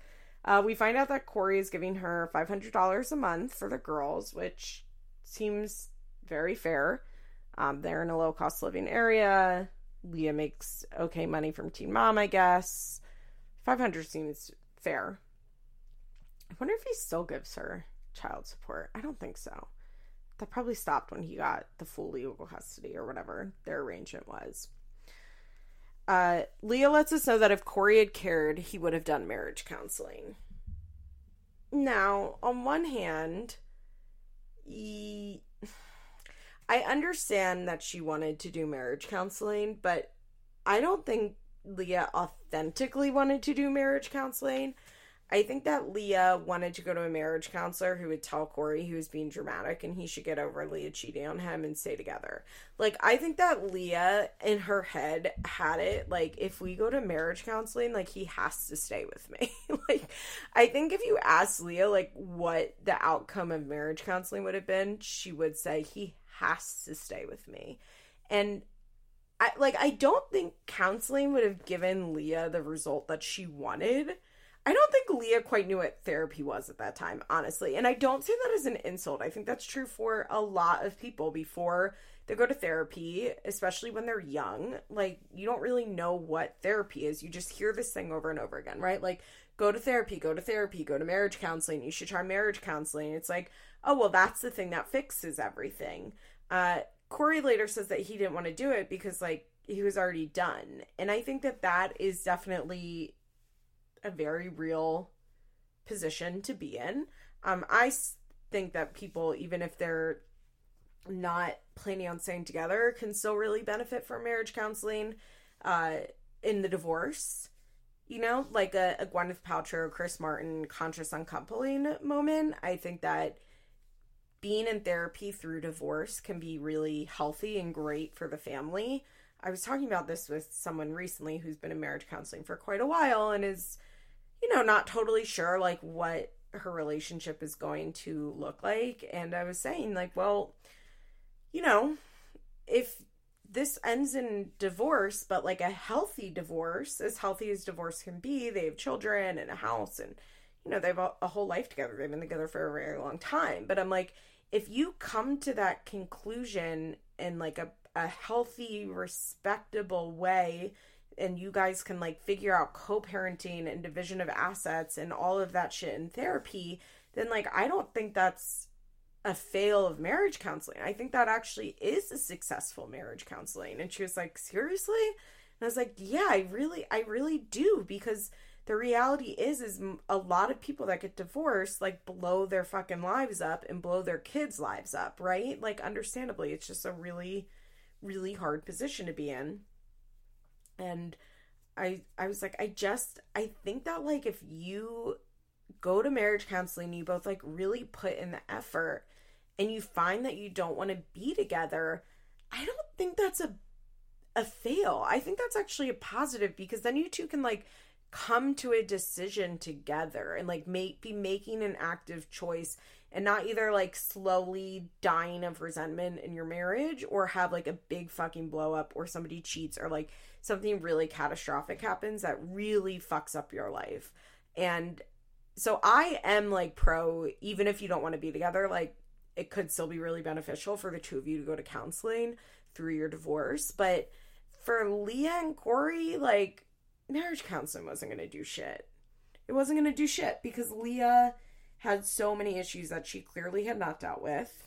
Uh, we find out that Corey is giving her $500 a month for the girls which seems very fair um, they're in a low cost living area Leah makes okay money from Teen Mom, I guess. 500 seems fair. I wonder if he still gives her child support. I don't think so. that probably stopped when he got the full legal custody or whatever their arrangement was. Uh, Leah lets us know that if Corey had cared, he would have done marriage counseling. Now, on one hand, he, I understand that she wanted to do marriage counseling, but I don't think Leah authentically wanted to do marriage counseling. I think that Leah wanted to go to a marriage counselor who would tell Corey he was being dramatic and he should get over Leah cheating on him and stay together. Like, I think that Leah in her head had it like, if we go to marriage counseling, like, he has to stay with me. like, I think if you asked Leah, like, what the outcome of marriage counseling would have been, she would say, he has to stay with me. And I like, I don't think counseling would have given Leah the result that she wanted I don't think Leah quite knew what therapy was at that time, honestly. And I don't say that as an insult. I think that's true for a lot of people before they go to therapy, especially when they're young. Like, you don't really know what therapy is. You just hear this thing over and over again, right? Like, go to therapy, go to therapy, go to marriage counseling. You should try marriage counseling. It's like, oh, well, that's the thing that fixes everything. Uh, Corey later says that he didn't want to do it because, like, he was already done. And I think that that is definitely a very real position to be in. Um, I think that people, even if they're not planning on staying together, can still really benefit from marriage counseling uh, in the divorce. You know, like a, a Gwyneth Paltrow, Chris Martin conscious uncoupling moment. I think that being in therapy through divorce can be really healthy and great for the family. I was talking about this with someone recently who's been in marriage counseling for quite a while and is you know, not totally sure like what her relationship is going to look like. And I was saying, like, well, you know, if this ends in divorce, but like a healthy divorce, as healthy as divorce can be, they have children and a house and, you know, they have a, whole life together. They've been together for a very long time. But I'm like, if you come to that conclusion in like a, a healthy, respectable way, and you guys can like figure out co-parenting and division of assets and all of that shit in therapy, then like I don't think that's a fail of marriage counseling. I think that actually is a successful marriage counseling. And she was like, "Seriously?" And I was like, "Yeah, I really I really do because the reality is is a lot of people that get divorced like blow their fucking lives up and blow their kids' lives up, right? Like understandably, it's just a really really hard position to be in." and I I was like I just I think that like if you go to marriage counseling you both like really put in the effort and you find that you don't want to be together I don't think that's a a fail. I think that's actually a positive because then you two can like come to a decision together and like make be making an active choice and not either like slowly dying of resentment in your marriage or have like a big fucking blow up or somebody cheats or like something really catastrophic happens that really fucks up your life. And so I am like pro, even if you don't want to be together, like it could still be really beneficial for the two of you to go to counseling through your divorce. But for Leah and Corey, like marriage counseling wasn't going to do shit. It wasn't going to do shit because Leah had so many issues that she clearly had not dealt with.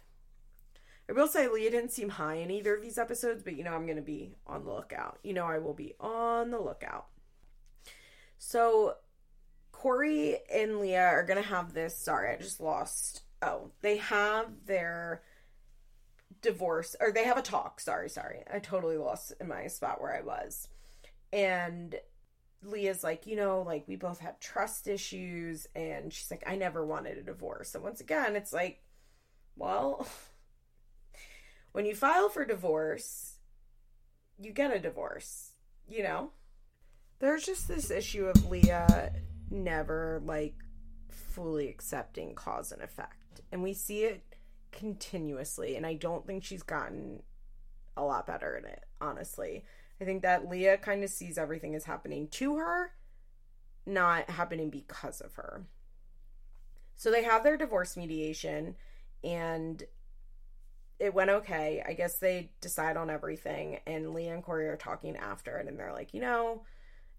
I will say Leah didn't seem high in either of these episodes, but you know, I'm going to be on the lookout. You know, I will be on the lookout. So, Corey and Leah are going to have this. Sorry, I just lost. Oh, they have their divorce, or they have a talk. Sorry, sorry. I totally lost in my spot where I was. And Leah's like, you know, like we both had trust issues. And she's like, I never wanted a divorce. So once again, it's like, well, when you file for divorce, you get a divorce, you know? There's just this issue of Leah never like fully accepting cause and effect. And we see it continuously. And I don't think she's gotten a lot better in it, honestly. I think that Leah kind of sees everything as happening to her, not happening because of her. So they have their divorce mediation, and it went okay. I guess they decide on everything, and Leah and Corey are talking after it, and they're like, you know,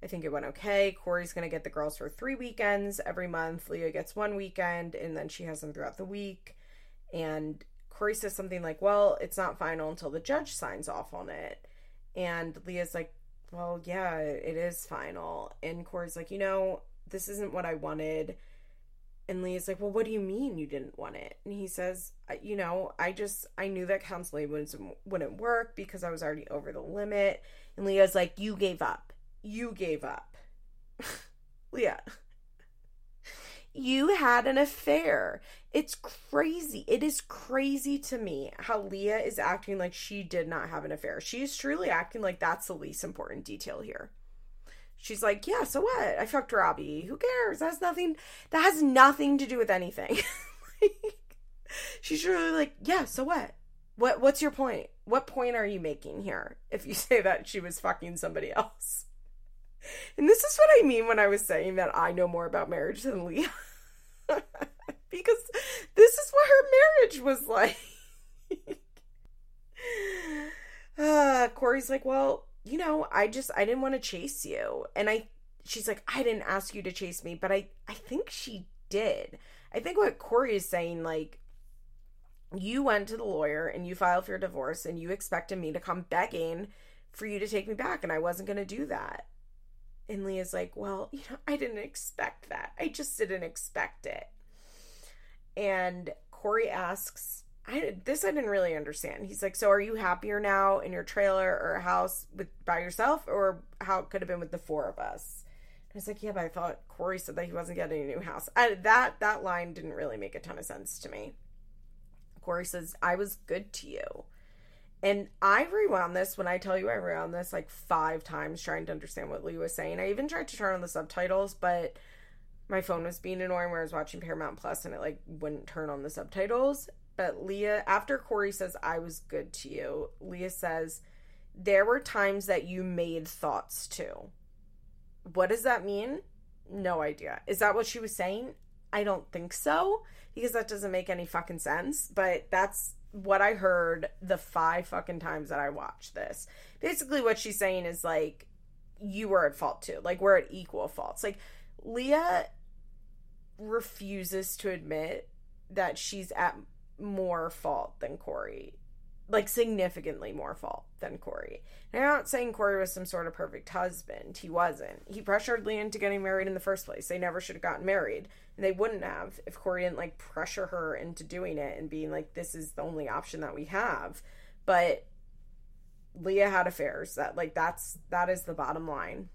I think it went okay. Corey's gonna get the girls for three weekends every month. Leah gets one weekend, and then she has them throughout the week. And Corey says something like, Well, it's not final until the judge signs off on it. And Leah's like, Well, yeah, it is final. And Corey's like, You know, this isn't what I wanted. And Leah's like, Well, what do you mean you didn't want it? And he says, You know, I just, I knew that counseling wouldn't, wouldn't work because I was already over the limit. And Leah's like, You gave up. You gave up. Leah, you had an affair. It's crazy. It is crazy to me how Leah is acting like she did not have an affair. She is truly acting like that's the least important detail here. She's like, yeah, so what? I fucked Robbie. Who cares? That has nothing. That has nothing to do with anything. like, she's really like, yeah, so what? What? What's your point? What point are you making here? If you say that she was fucking somebody else, and this is what I mean when I was saying that I know more about marriage than Leah, because this is what her marriage was like. uh, Corey's like, well, you know, I just I didn't want to chase you. And I she's like, I didn't ask you to chase me, but I I think she did. I think what Corey is saying, like, you went to the lawyer and you filed for your divorce and you expected me to come begging for you to take me back, and I wasn't gonna do that. And Leah's like, Well, you know, I didn't expect that. I just didn't expect it. And Corey asks, I this I didn't really understand. He's like, "So are you happier now in your trailer or house with by yourself, or how it could have been with the four of us?" I was like, "Yeah, but I thought Corey said that he wasn't getting a new house." I, that that line didn't really make a ton of sense to me. Corey says, "I was good to you," and I rewound this when I tell you I rewound this like five times trying to understand what Lee was saying. I even tried to turn on the subtitles, but my phone was being annoying where I was watching Paramount Plus and it like wouldn't turn on the subtitles. But Leah, after Corey says, I was good to you, Leah says, There were times that you made thoughts too. What does that mean? No idea. Is that what she was saying? I don't think so, because that doesn't make any fucking sense. But that's what I heard the five fucking times that I watched this. Basically, what she's saying is like, you were at fault too. Like, we're at equal faults. Like, Leah refuses to admit that she's at more fault than Corey. Like significantly more fault than Corey. And I'm not saying Corey was some sort of perfect husband. He wasn't. He pressured Lee into getting married in the first place. They never should have gotten married. And they wouldn't have if Corey didn't like pressure her into doing it and being like, this is the only option that we have. But Leah had affairs. That like that's that is the bottom line.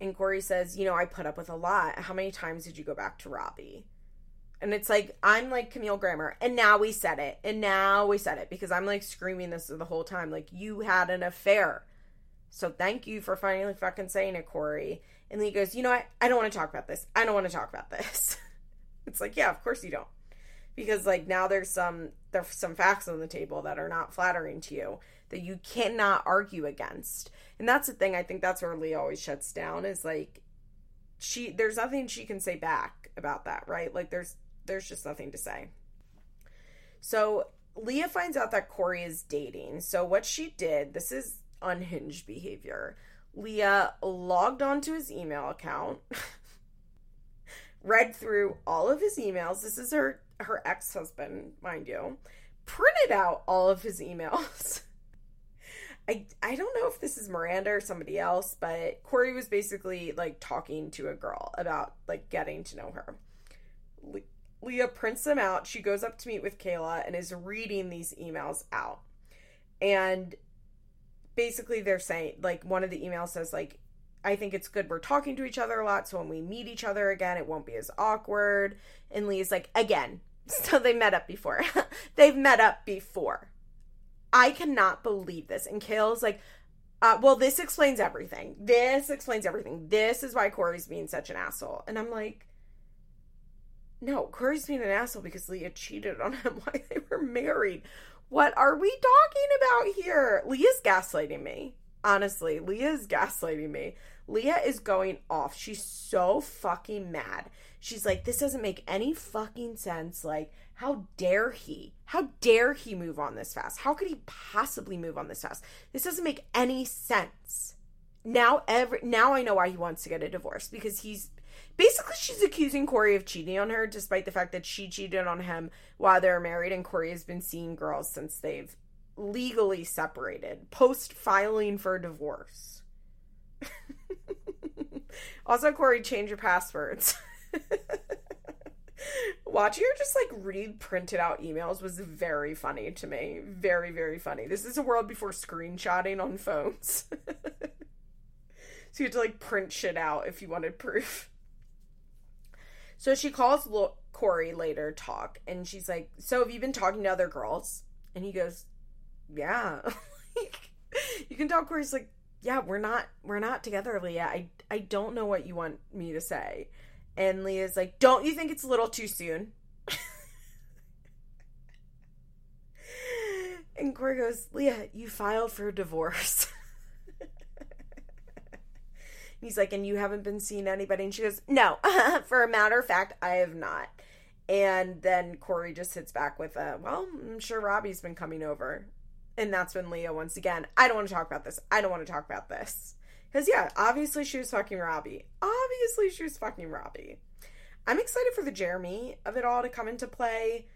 And Corey says, you know, I put up with a lot. How many times did you go back to Robbie? And it's like, I'm like Camille Grammer. And now we said it. And now we said it because I'm like screaming this the whole time. Like, you had an affair. So thank you for finally fucking saying it, Corey. And he goes, you know what? I don't want to talk about this. I don't want to talk about this. it's like, yeah, of course you don't. Because like now there's some there's some facts on the table that are not flattering to you that you cannot argue against. And that's the thing. I think that's where Leah always shuts down is like she there's nothing she can say back about that, right? Like there's there's just nothing to say. So Leah finds out that Corey is dating. So what she did, this is unhinged behavior. Leah logged onto his email account, read through all of his emails. This is her her ex-husband, mind you. Printed out all of his emails. I I don't know if this is Miranda or somebody else, but Corey was basically like talking to a girl about like getting to know her. Leah prints them out. She goes up to meet with Kayla and is reading these emails out. And basically, they're saying, like, one of the emails says, like, I think it's good we're talking to each other a lot. So when we meet each other again, it won't be as awkward. And Leah's like, again. So they met up before. They've met up before. I cannot believe this. And Kayla's like, uh, well, this explains everything. This explains everything. This is why Corey's being such an asshole. And I'm like, no, Corey's being an asshole because Leah cheated on him while they were married. What are we talking about here? Leah's gaslighting me. Honestly, Leah's gaslighting me. Leah is going off. She's so fucking mad. She's like, this doesn't make any fucking sense. Like, how dare he? How dare he move on this fast? How could he possibly move on this fast? This doesn't make any sense. Now every now I know why he wants to get a divorce because he's basically she's accusing Corey of cheating on her, despite the fact that she cheated on him while they were married, and Corey has been seeing girls since they've legally separated, post filing for divorce. also, Corey, change your passwords. Watching her just like read printed out emails was very funny to me. Very, very funny. This is a world before screenshotting on phones. so you had to like print shit out if you wanted proof. So she calls Lo- Corey later, talk, and she's like, So have you been talking to other girls? And he goes, Yeah. you can tell Corey's like, Yeah, we're not we're not together, Leah. I I don't know what you want me to say. And Leah's like, Don't you think it's a little too soon? and Corey goes, Leah, you filed for a divorce. he's like, And you haven't been seeing anybody? And she goes, No, for a matter of fact, I have not. And then Corey just hits back with a, Well, I'm sure Robbie's been coming over. And that's when Leah, once again, I don't want to talk about this. I don't want to talk about this. Because, yeah, obviously she was fucking Robbie. Obviously she was fucking Robbie. I'm excited for the Jeremy of it all to come into play,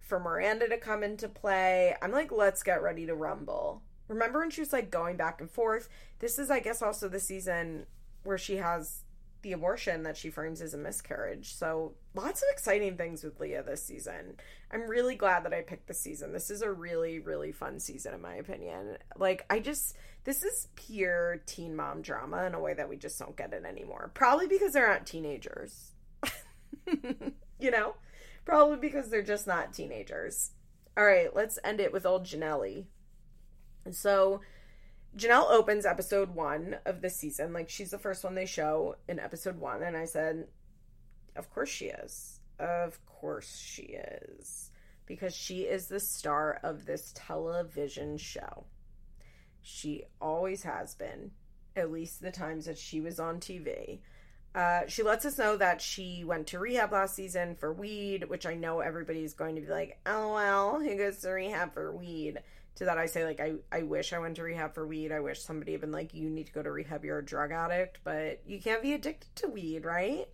for Miranda to come into play. I'm like, let's get ready to rumble. Remember when she was like going back and forth? This is, I guess, also the season where she has the abortion that she frames as a miscarriage. So lots of exciting things with Leah this season. I'm really glad that I picked this season. This is a really, really fun season, in my opinion. Like, I just, this is pure teen mom drama in a way that we just don't get it anymore. Probably because they're not teenagers. you know? Probably because they're just not teenagers. All right, let's end it with old Jenelle. So, Jenelle opens episode one of the season. Like, she's the first one they show in episode one. And I said, Of course she is. Of course she is. Because she is the star of this television show. She always has been, at least the times that she was on TV. Uh, she lets us know that she went to rehab last season for weed, which I know everybody's going to be like, oh, well, who goes to rehab for weed? To that I say like I I wish I went to rehab for weed. I wish somebody had been like you need to go to rehab. You're a drug addict, but you can't be addicted to weed, right?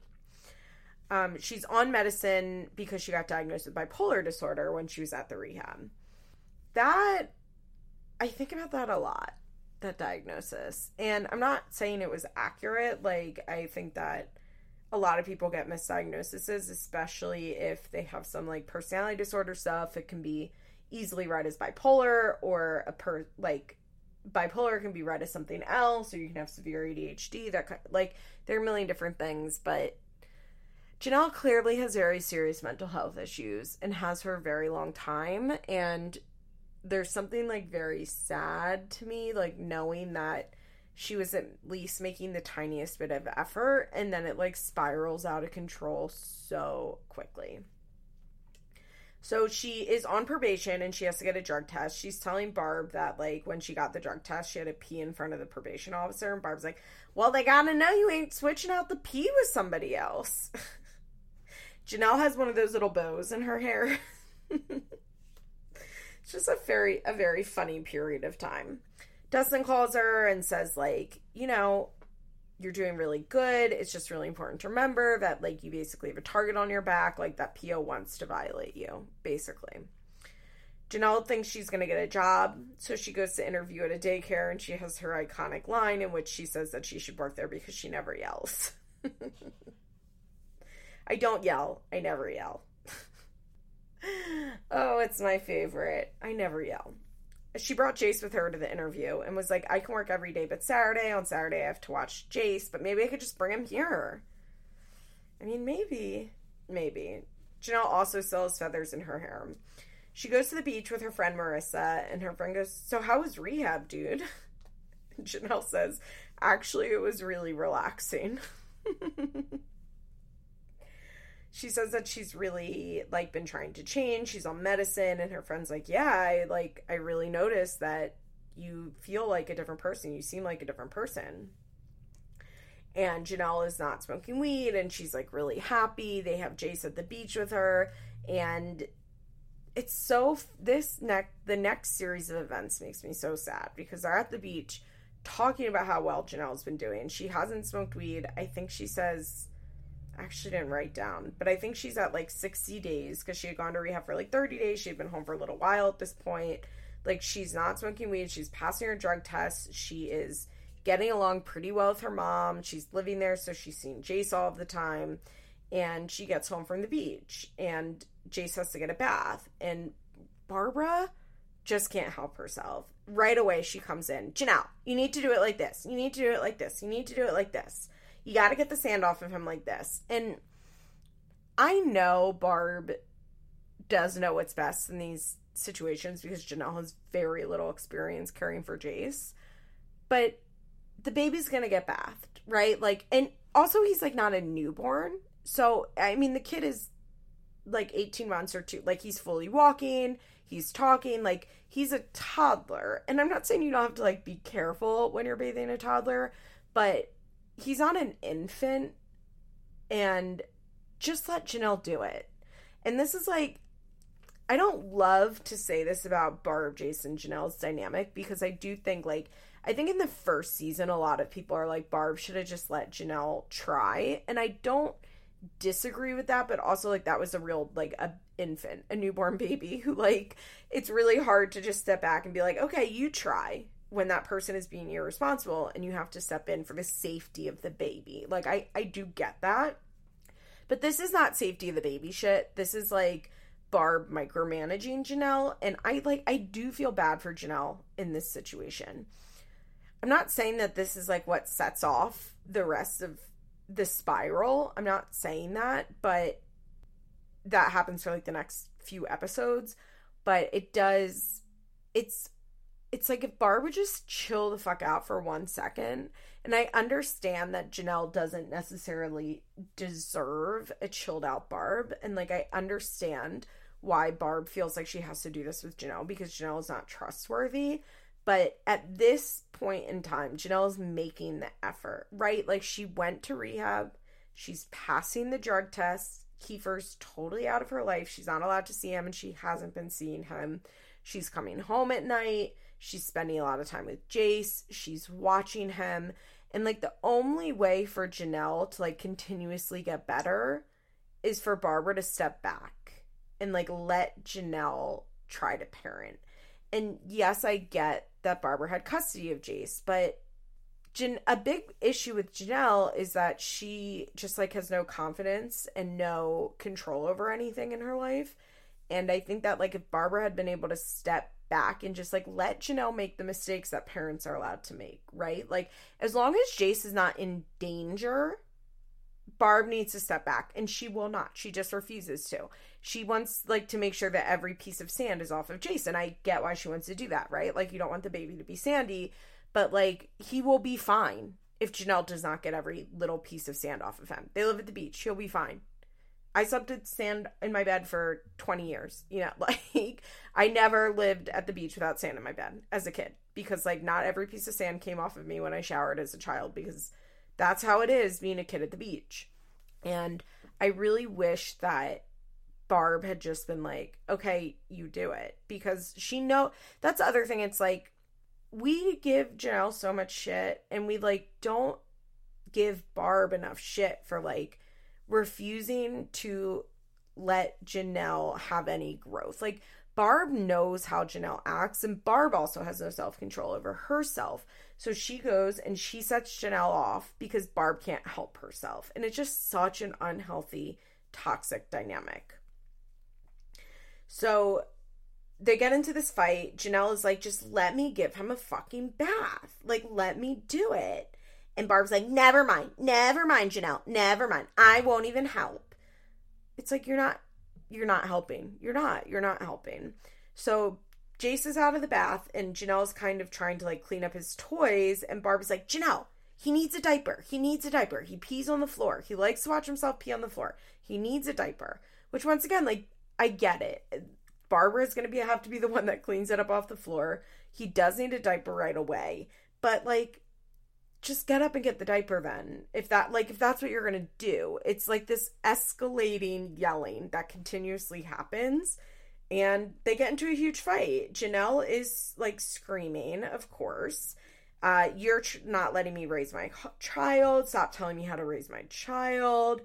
Um, she's on medicine because she got diagnosed with bipolar disorder when she was at the rehab. That I think about that a lot. That diagnosis, and I'm not saying it was accurate. Like I think that a lot of people get misdiagnoses, especially if they have some like personality disorder stuff. It can be easily read as bipolar or a per like bipolar can be read as something else or you can have severe ADHD that like there are a million different things but Jenelle clearly has very serious mental health issues and has for a very long time and there's something like very sad to me like knowing that she was at least making the tiniest bit of effort and then it like spirals out of control so quickly. So she is on probation and she has to get a drug test. She's telling Barb that like when she got the drug test, she had to pee in front of the probation officer, and Barb's like, "Well, they gotta know you ain't switching out the pee with somebody else." Jenelle has one of those little bows in her hair. it's just a very a very funny period of time. Dustin calls her and says like, you know, you're doing really good. It's just really important to remember that like you basically have a target on your back, like that PO wants to violate you, basically. Jenelle thinks she's going to get a job, so she goes to interview at a daycare and she has her iconic line in which she says that she should work there because she never yells. I don't yell. I never yell. oh, it's my favorite. I never yell she brought Jace with her to the interview and was like, I can work every day but Saturday. On Saturday, I have to watch Jace, but maybe I could just bring him here. I mean, maybe. Maybe. Jenelle also still has feathers in her hair. She goes to the beach with her friend Marissa, and her friend goes, So, how was rehab, dude? Jenelle says, Actually, it was really relaxing. she says that she's really like been trying to change. She's on medicine and her friends like yeah i like i really noticed that you feel like a different person. You seem like a different person. And jenelle is not smoking weed and she's like really happy. They have jace at the beach with her and it's so this next the next series of events makes me so sad because they're at the beach talking about how well jenelle's been doing. She hasn't smoked weed. I think she says actually didn't write down, but I think she's at like 60 days because she had gone to rehab for like 30 days. She had been home for a little while at this point. Like she's not smoking weed. She's passing her drug test. She is getting along pretty well with her mom. She's living there, so she's seeing Jace all of the time. And she gets home from the beach, and Jace has to get a bath. And Barbara just can't help herself. Right away, she comes in. Jenelle, you need to do it like this. You need to do it like this. You need to do it like this. You got to get the sand off of him like this. And I know Barb does know what's best in these situations because Jenelle has very little experience caring for Jace. But the baby's going to get bathed, right? Like, and also he's like not a newborn. So, I mean, the kid is like 18 months or two. Like, he's fully walking, he's talking, like, he's a toddler. And I'm not saying you don't have to like be careful when you're bathing a toddler, but he's on an infant. And just let Jenelle do it. And this is like, I don't love to say this about Barb, Jason, Jenelle's dynamic because I do think like I think in the first season a lot of people are like Barb should have just let Jenelle try, and I don't disagree with that, but also like that was a real like a infant, a newborn baby who like it's really hard to just step back and be like, okay, you try when that person is being irresponsible and you have to step in for the safety of the baby. Like I I do get that. But this is not safety of the baby shit. This is like Barb micromanaging Jenelle. And I like, I do feel bad for Jenelle in this situation. I'm not saying that this is like what sets off the rest of the spiral. I'm not saying that, but that happens for like the next few episodes. But it does, it's, it's like if Barb would just chill the fuck out for one second and I understand that Jenelle doesn't necessarily deserve a chilled out Barb. And like, I understand why Barb feels like she has to do this with Jenelle because Jenelle is not trustworthy. But at this point in time, Jenelle is making the effort, right? Like, she went to rehab, she's passing the drug test. Kieffer's totally out of her life. She's not allowed to see him, and she hasn't been seeing him. She's coming home at night. She's spending a lot of time with Jace. She's watching him. And like the only way for Jenelle to like continuously get better is for Barbara to step back and like let Jenelle try to parent. And yes, I get that Barbara had custody of Jace, but Jan- a big issue with Jenelle is that she just like has no confidence and no control over anything in her life. And I think that like if Barbara had been able to step back and just like let Jenelle make the mistakes that parents are allowed to make, right? Like as long as Jace is not in danger, Barb needs to step back and she will not. She just refuses to. She wants like to make sure that every piece of sand is off of Jason. I get why she wants to do that, right? Like you don't want the baby to be sandy, but like he will be fine if Jenelle does not get every little piece of sand off of him. They live at the beach. He'll be fine. I slept with sand in my bed for 20 years. You know, like I never lived at the beach without sand in my bed as a kid because like not every piece of sand came off of me when I showered as a child because that's how it is being a kid at the beach. And I really wish that Barb had just been like, "Okay, you do it." Because she know that's the other thing it's like we give Jenelle so much shit and we like don't give Barb enough shit for like refusing to let Jenelle have any growth. Like Barb knows how Jenelle acts, and Barb also has no self control over herself. So she goes and she sets Jenelle off because Barb can't help herself. And it's just such an unhealthy, toxic dynamic. So they get into this fight. Jenelle is like, just let me give him a fucking bath. Like, let me do it. And Barb's like, never mind, never mind, Jenelle, never mind. I won't even help. It's like you're not you're not helping. You're not. You're not helping. So Jace is out of the bath and Jenelle's kind of trying to like clean up his toys and Barb's like, Jenelle, he needs a diaper. He needs a diaper. He pees on the floor. He likes to watch himself pee on the floor. He needs a diaper. Which once again, like, I get it. Barbara is gonna be have to be the one that cleans it up off the floor. He does need a diaper right away. But like just get up and get the diaper then. If that like if that's what you're gonna do. It's like this escalating yelling that continuously happens and they get into a huge fight. Jenelle is like screaming of course. Uh you're tr- not letting me raise my child. Stop telling me how to raise my child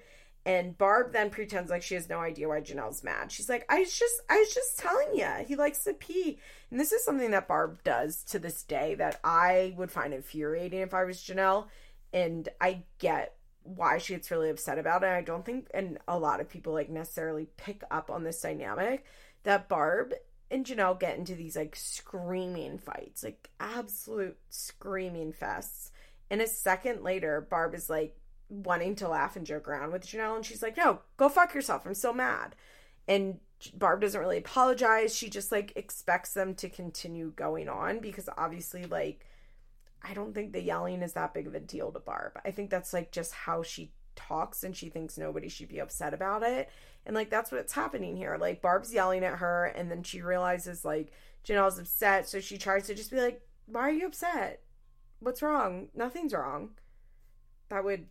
And Barb then pretends like she has no idea why Jenelle's mad. She's like, I was just I was just telling you, he likes to pee. And this is something that Barb does to this day that I would find infuriating if I was Jenelle. And I get why she gets really upset about it. I don't think and a lot of people like necessarily pick up on this dynamic that Barb and Jenelle get into these like screaming fights, like absolute screaming fests. And a second later, Barb is like, wanting to laugh and joke around with Jenelle, and she's like, "No, go fuck yourself. I'm so mad." And Barb doesn't really apologize. She just like expects them to continue going on because obviously, like, I don't think the yelling is that big of a deal to Barb. I think that's like just how she talks and she thinks nobody should be upset about it. And like that's what's happening here. Like Barb's yelling at her and then she realizes like Jenelle's upset, so she tries to just be like, "Why are you upset? What's wrong? Nothing's wrong." That would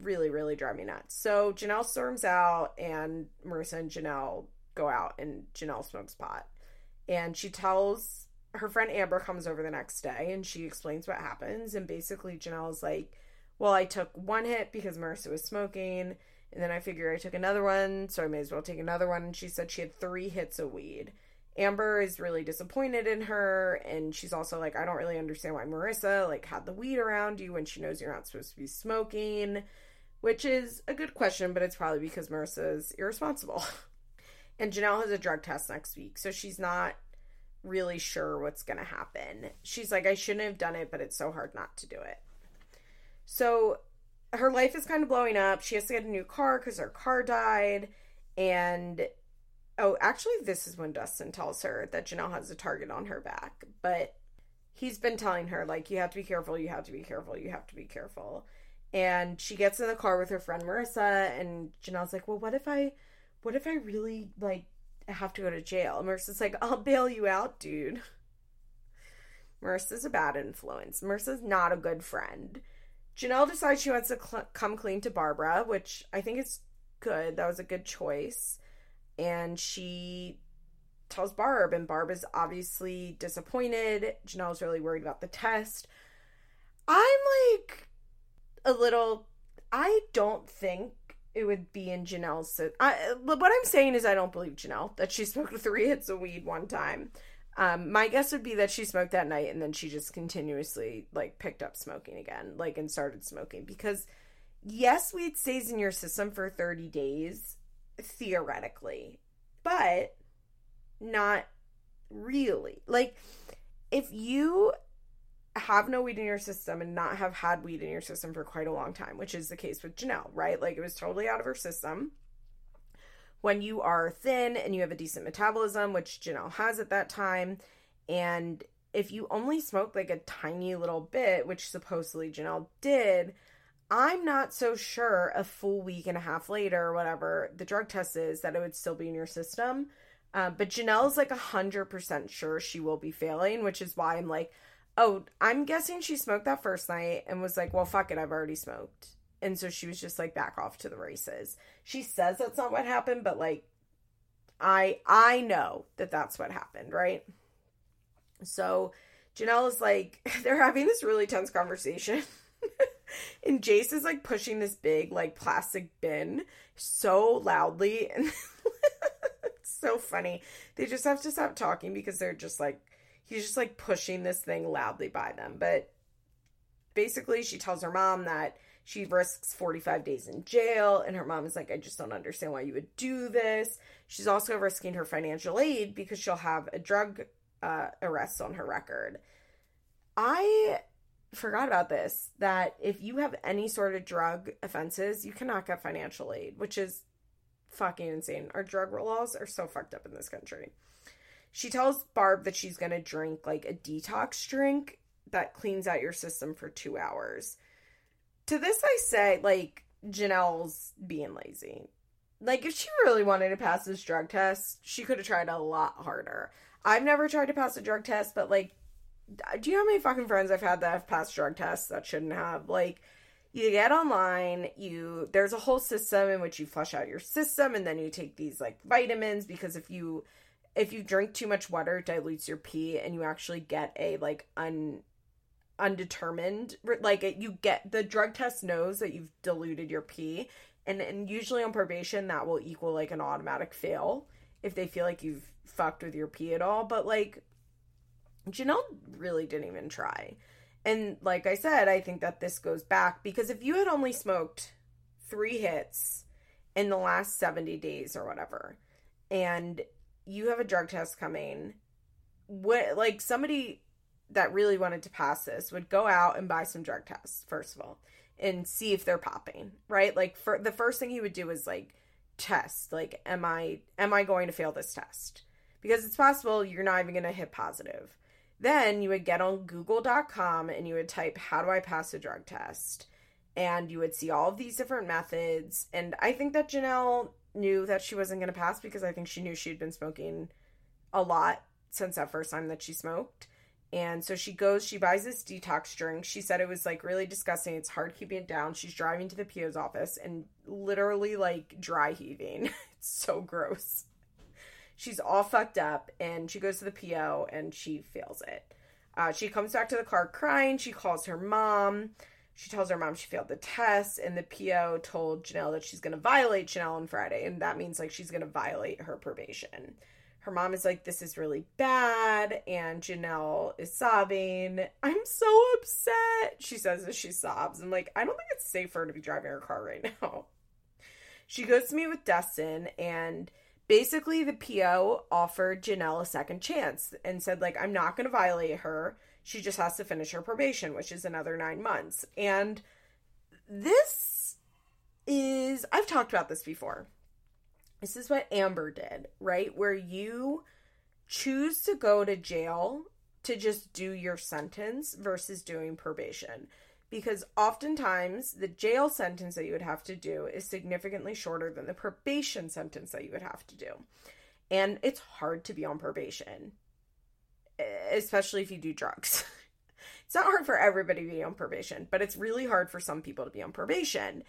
really, really drive me nuts. So Jenelle storms out, and Marissa and Jenelle go out, and Jenelle smokes pot. And she tells her friend Amber comes over the next day, and she explains what happens. And basically, Jenelle's like, Well, I took one hit because Marissa was smoking. And then I figure I took another one, so I may as well take another one. And she said she had three hits of weed. Amber is really disappointed in her, and she's also like, I don't really understand why Marissa like had the weed around you when she knows you're not supposed to be smoking which is a good question, but it's probably because Marissa's irresponsible. and Jenelle has a drug test next week, so she's not really sure what's going to happen. She's like, I shouldn't have done it, but it's so hard not to do it. So her life is kind of blowing up. She has to get a new car because her car died. And oh, actually, this is when Dustin tells her that Jenelle has a target on her back. But he's been telling her, like, you have to be careful, you have to be careful, you have to be careful and she gets in the car with her friend Marissa and Jenelle's like, "Well, what if I what if I really like have to go to jail?" And Marissa's like, "I'll bail you out, dude." Marissa's a bad influence. Marissa's not a good friend. Jenelle decides she wants to cl- come clean to Barbara, which I think is good. That was a good choice. And she tells Barb, and Barb is obviously disappointed. Jenelle's really worried about the test. I'm like, a little. I don't think it would be in Jenelle's. I, what I'm saying is, I don't believe Jenelle that she smoked three hits of weed one time. Um, my guess would be that she smoked that night and then she just continuously like picked up smoking again, like and started smoking because yes, weed stays in your system for 30 days theoretically, but not really. Like if you have no weed in your system and not have had weed in your system for quite a long time, which is the case with Jenelle, right? Like it was totally out of her system. When you are thin and you have a decent metabolism, which Jenelle has at that time, and if you only smoke like a tiny little bit, which supposedly Jenelle did, I'm not so sure a full week and a half later, or whatever the drug test is, that it would still be in your system. Uh, but Jenelle's like 100% sure she will be failing, which is why I'm like, Oh, I'm guessing she smoked that first night and was like, well, fuck it, I've already smoked. And so she was just like back off to the races. She says that's not what happened, but like I I know that that's what happened, right? So Jenelle is like they're having this really tense conversation. and Jace is like pushing this big like plastic bin so loudly and it's so funny. They just have to stop talking because they're just like he's just like pushing this thing loudly by them. But basically, she tells her mom that she risks 45 days in jail, and her mom is like, I just don't understand why you would do this. She's also risking her financial aid because she'll have a drug uh, arrest on her record. I forgot about this that if you have any sort of drug offenses, you cannot get financial aid, which is fucking insane. Our drug laws are so fucked up in this country. She tells Barb that she's going to drink like a detox drink that cleans out your system for two hours. To this, I say, like, Jenelle's being lazy. Like, if she really wanted to pass this drug test, she could have tried a lot harder. I've never tried to pass a drug test, but, like, do you know how many fucking friends I've had that have passed drug tests that shouldn't have? Like, you get online, you there's a whole system in which you flush out your system, and then you take these like vitamins because if you if you drink too much water, it dilutes your pee, and you actually get a like un undetermined like you get the drug test knows that you've diluted your pee And, and usually on probation, that will equal like an automatic fail if they feel like you've fucked with your pee at all. But like, Jenelle really didn't even try. And like I said, I think that this goes back because if you had only smoked three hits in the last 70 days or whatever, and you have a drug test coming, what like somebody that really wanted to pass this would go out and buy some drug tests, first of all, and see if they're popping, right? Like for the first thing he would do is like test, like, am I am I going to fail this test? Because it's possible you're not even gonna hit positive. Then you would get on google.com and you would type, How do I pass a drug test? And you would see all of these different methods. And I think that Jenelle knew that she wasn't going to pass because I think she knew she'd been smoking a lot since that first time that she smoked. And so she goes, she buys this detox drink. She said it was like really disgusting. It's hard keeping it down. She's driving to the PO's office and literally like dry heaving. it's so gross she's all fucked up and she goes to the PO and she fails it. Uh, she comes back to the car crying. She calls her mom. She tells her mom she failed the test, and the PO told Jenelle that she's going to violate Jenelle on Friday, and that means like she's going to violate her probation. Her mom is like, This is really bad, and Jenelle is sobbing. I'm so upset, she says as she sobs. And like, I don't think it's safe for her to be driving her car right now. She goes to meet with Dustin, and basically the PO offered Jenelle a second chance and said like I'm not going to violate her. She just has to finish her probation, which is another 9 months. And this is I've talked about this before. This is what Amber did, right? Where you choose to go to jail to just do your sentence versus doing probation because oftentimes the jail sentence that you would have to do is significantly shorter than the probation sentence that you would have to do. And it's hard to be on probation, especially if you do drugs. it's not hard for everybody to be on probation, but it's really hard for some people to be on probation.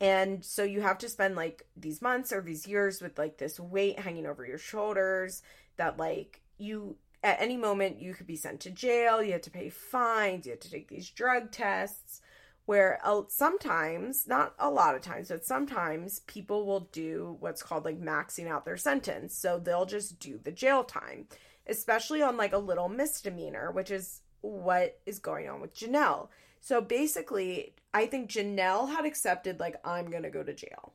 And so you have to spend like these months or these years with like this weight hanging over your shoulders that like you at any moment you could be sent to jail you have to pay fines you have to take these drug tests where sometimes not a lot of times but sometimes people will do what's called like maxing out their sentence so they'll just do the jail time especially on like a little misdemeanor which is what is going on with jenelle so basically i think jenelle had accepted like i'm gonna go to jail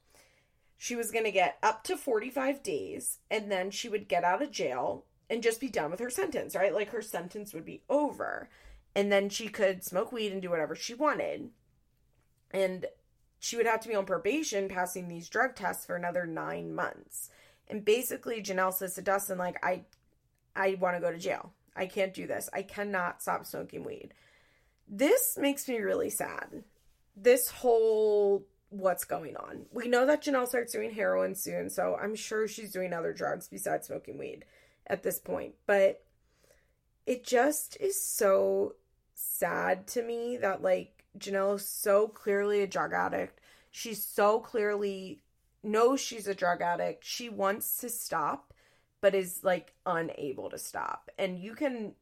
she was going to get up to 45 days and then she would get out of jail and just be done with her sentence, right? Like her sentence would be over. And then she could smoke weed and do whatever she wanted. And she would have to be on probation passing these drug tests for another nine months. And basically Jenelle says to Dustin, like, I I want to go to jail. I can't do this. I cannot stop smoking weed. This makes me really sad. This whole what's going on. We know that Jenelle starts doing heroin soon, so I'm sure she's doing other drugs besides smoking weed at this point. But it just is so sad to me that like Jenelle is so clearly a drug addict. She's so clearly knows she's a drug addict. She wants to stop, but is like unable to stop. And you can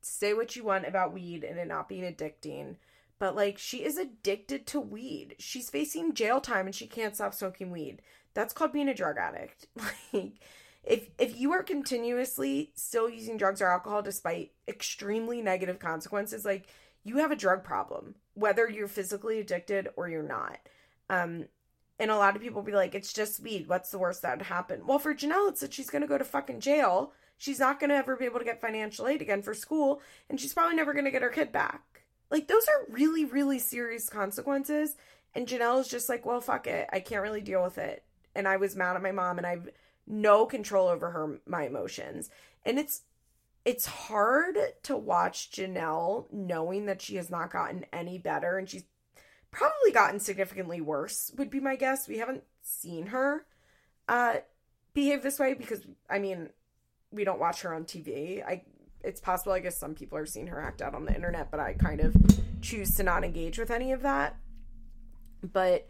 say what you want about weed and it not being addicting, but like she is addicted to weed. She's facing jail time and she can't stop smoking weed. That's called being a drug addict. Like if if you are continuously still using drugs or alcohol despite extremely negative consequences like you have a drug problem whether you're physically addicted or you're not um and a lot of people be like it's just weed. What's the worst that would happen well for jenelle it's that she's gonna go to fucking jail. She's not gonna ever be able to get financial aid again for school and she's probably never gonna get her kid back. Like those are really really serious consequences and jenelle is just like well fuck it. I can't really deal with it. And i was mad at my mom and i've no control over her my emotions. And it's it's hard to watch Jenelle knowing that she has not gotten any better and she's probably gotten significantly worse would be my guess. We haven't seen her uh behave this way because I mean we don't watch her on TV. I it's possible I guess some people are seeing her act out on the internet, but I kind of choose to not engage with any of that. But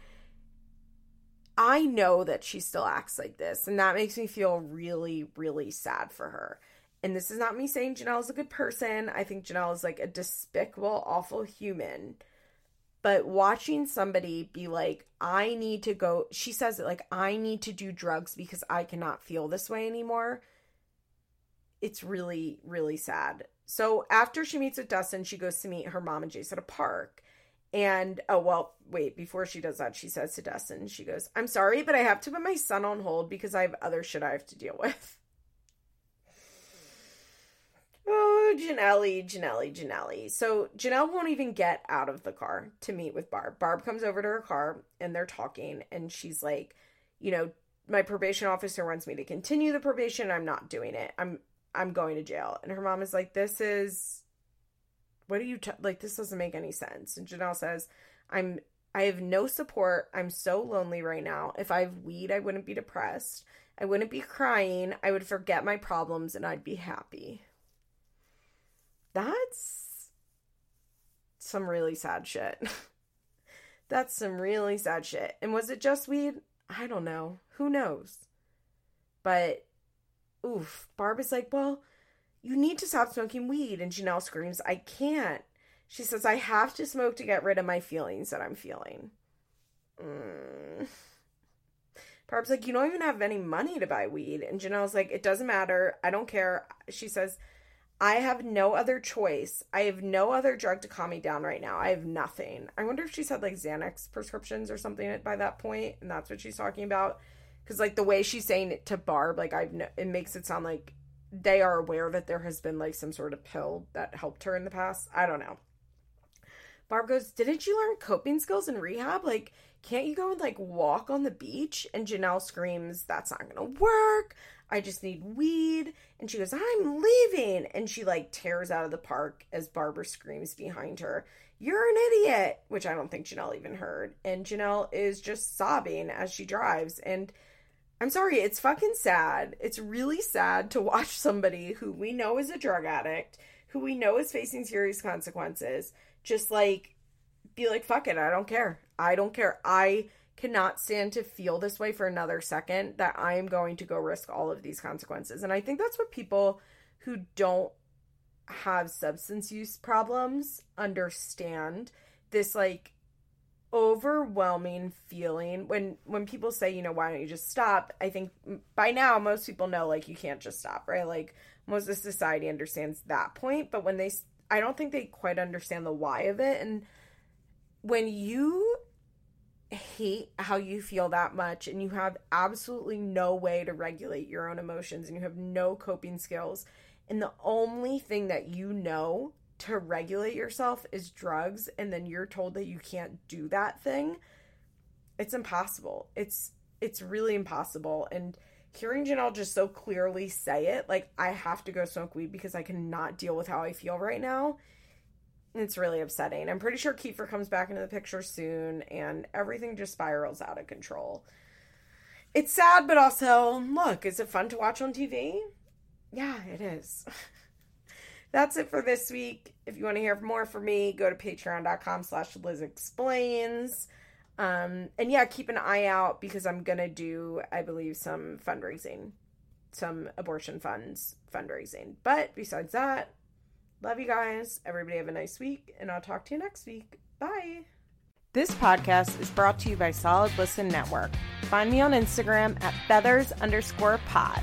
I know that she still acts like this, and that makes me feel really, really sad for her. And this is not me saying Jenelle is a good person. I think Jenelle is like a despicable, awful human. But watching somebody be like, I need to go, she says it like, I need to do drugs because I cannot feel this way anymore. It's really, really sad. So after she meets with Dustin, she goes to meet her mom and Jace at a park. And oh, well, wait, before she does that, she says to Dustin, she goes, I'm sorry, but I have to put my son on hold because I have other shit I have to deal with. Oh, Jenelle, Jenelle, Jenelle. So Jenelle won't even get out of the car to meet with Barb. Barb comes over to her car and they're talking, and she's like, you know, my probation officer wants me to continue the probation. I'm not doing it. I'm I'm going to jail. And her mom is like, this is what do you t- like? This doesn't make any sense. And Jenelle says, I'm I have no support. I'm so lonely right now. If I have weed, I wouldn't be depressed. I wouldn't be crying. I would forget my problems and I'd be happy. That's some really sad shit. That's some really sad shit. And was it just weed? I don't know. Who knows? But, oof, Barb is like, well, you need to stop smoking weed. And Jenelle screams, I can't. She says, I have to smoke to get rid of my feelings that I'm feeling. Mm. Barb's like, You don't even have any money to buy weed. And Jenelle's like, It doesn't matter. I don't care. She says, I have no other choice. I have no other drug to calm me down right now. I have nothing. I wonder if she's had like Xanax prescriptions or something by that point, and that's what she's talking about. Because like the way she's saying it to Barb, like I've no, it makes it sound like they are aware that there has been like some sort of pill that helped her in the past. I don't know. Barb goes, Didn't you learn coping skills in rehab? Like, can't you go and like walk on the beach? And Jenelle screams, That's not gonna work. I just need weed. And she goes, I'm leaving. And she like tears out of the park as Barbara screams behind her, You're an idiot, which I don't think Jenelle even heard. And Jenelle is just sobbing as she drives. And I'm sorry, it's fucking sad. It's really sad to watch somebody who we know is a drug addict, who we know is facing serious consequences, just like be like, fuck it, I don't care. I don't care. I cannot stand to feel this way for another second that I am going to go risk all of these consequences. And I think that's what people who don't have substance use problems understand. This like overwhelming feeling when when people say you know why don't you just stop? I think by now most people know like you can't just stop right? Like most of society understands that point but when they i don't think they quite understand the why of it. And when you hate how you feel that much and you have absolutely no way to regulate your own emotions and you have no coping skills and the only thing that you know to regulate yourself is drugs and then you're told that you can't do that thing it's impossible. It's it's really impossible and hearing Jenelle just so clearly say it like I have to go smoke weed because I cannot deal with how I feel right now it's really upsetting. I'm pretty sure Kieffer comes back into the picture soon and everything just spirals out of control. It's sad, but also, look, is it fun to watch on TV? Yeah, it is. That's it for this week. If you want to hear more from me, go to patreon.com slash Liz Explains. Um, and yeah, keep an eye out because I'm going to do, I believe, some fundraising, some abortion funds fundraising. But besides that, Love you guys. Everybody have a nice week, and I'll talk to you next week. Bye. This podcast is brought to you by Solid Listen Network. Find me on Instagram at feathers underscore pod.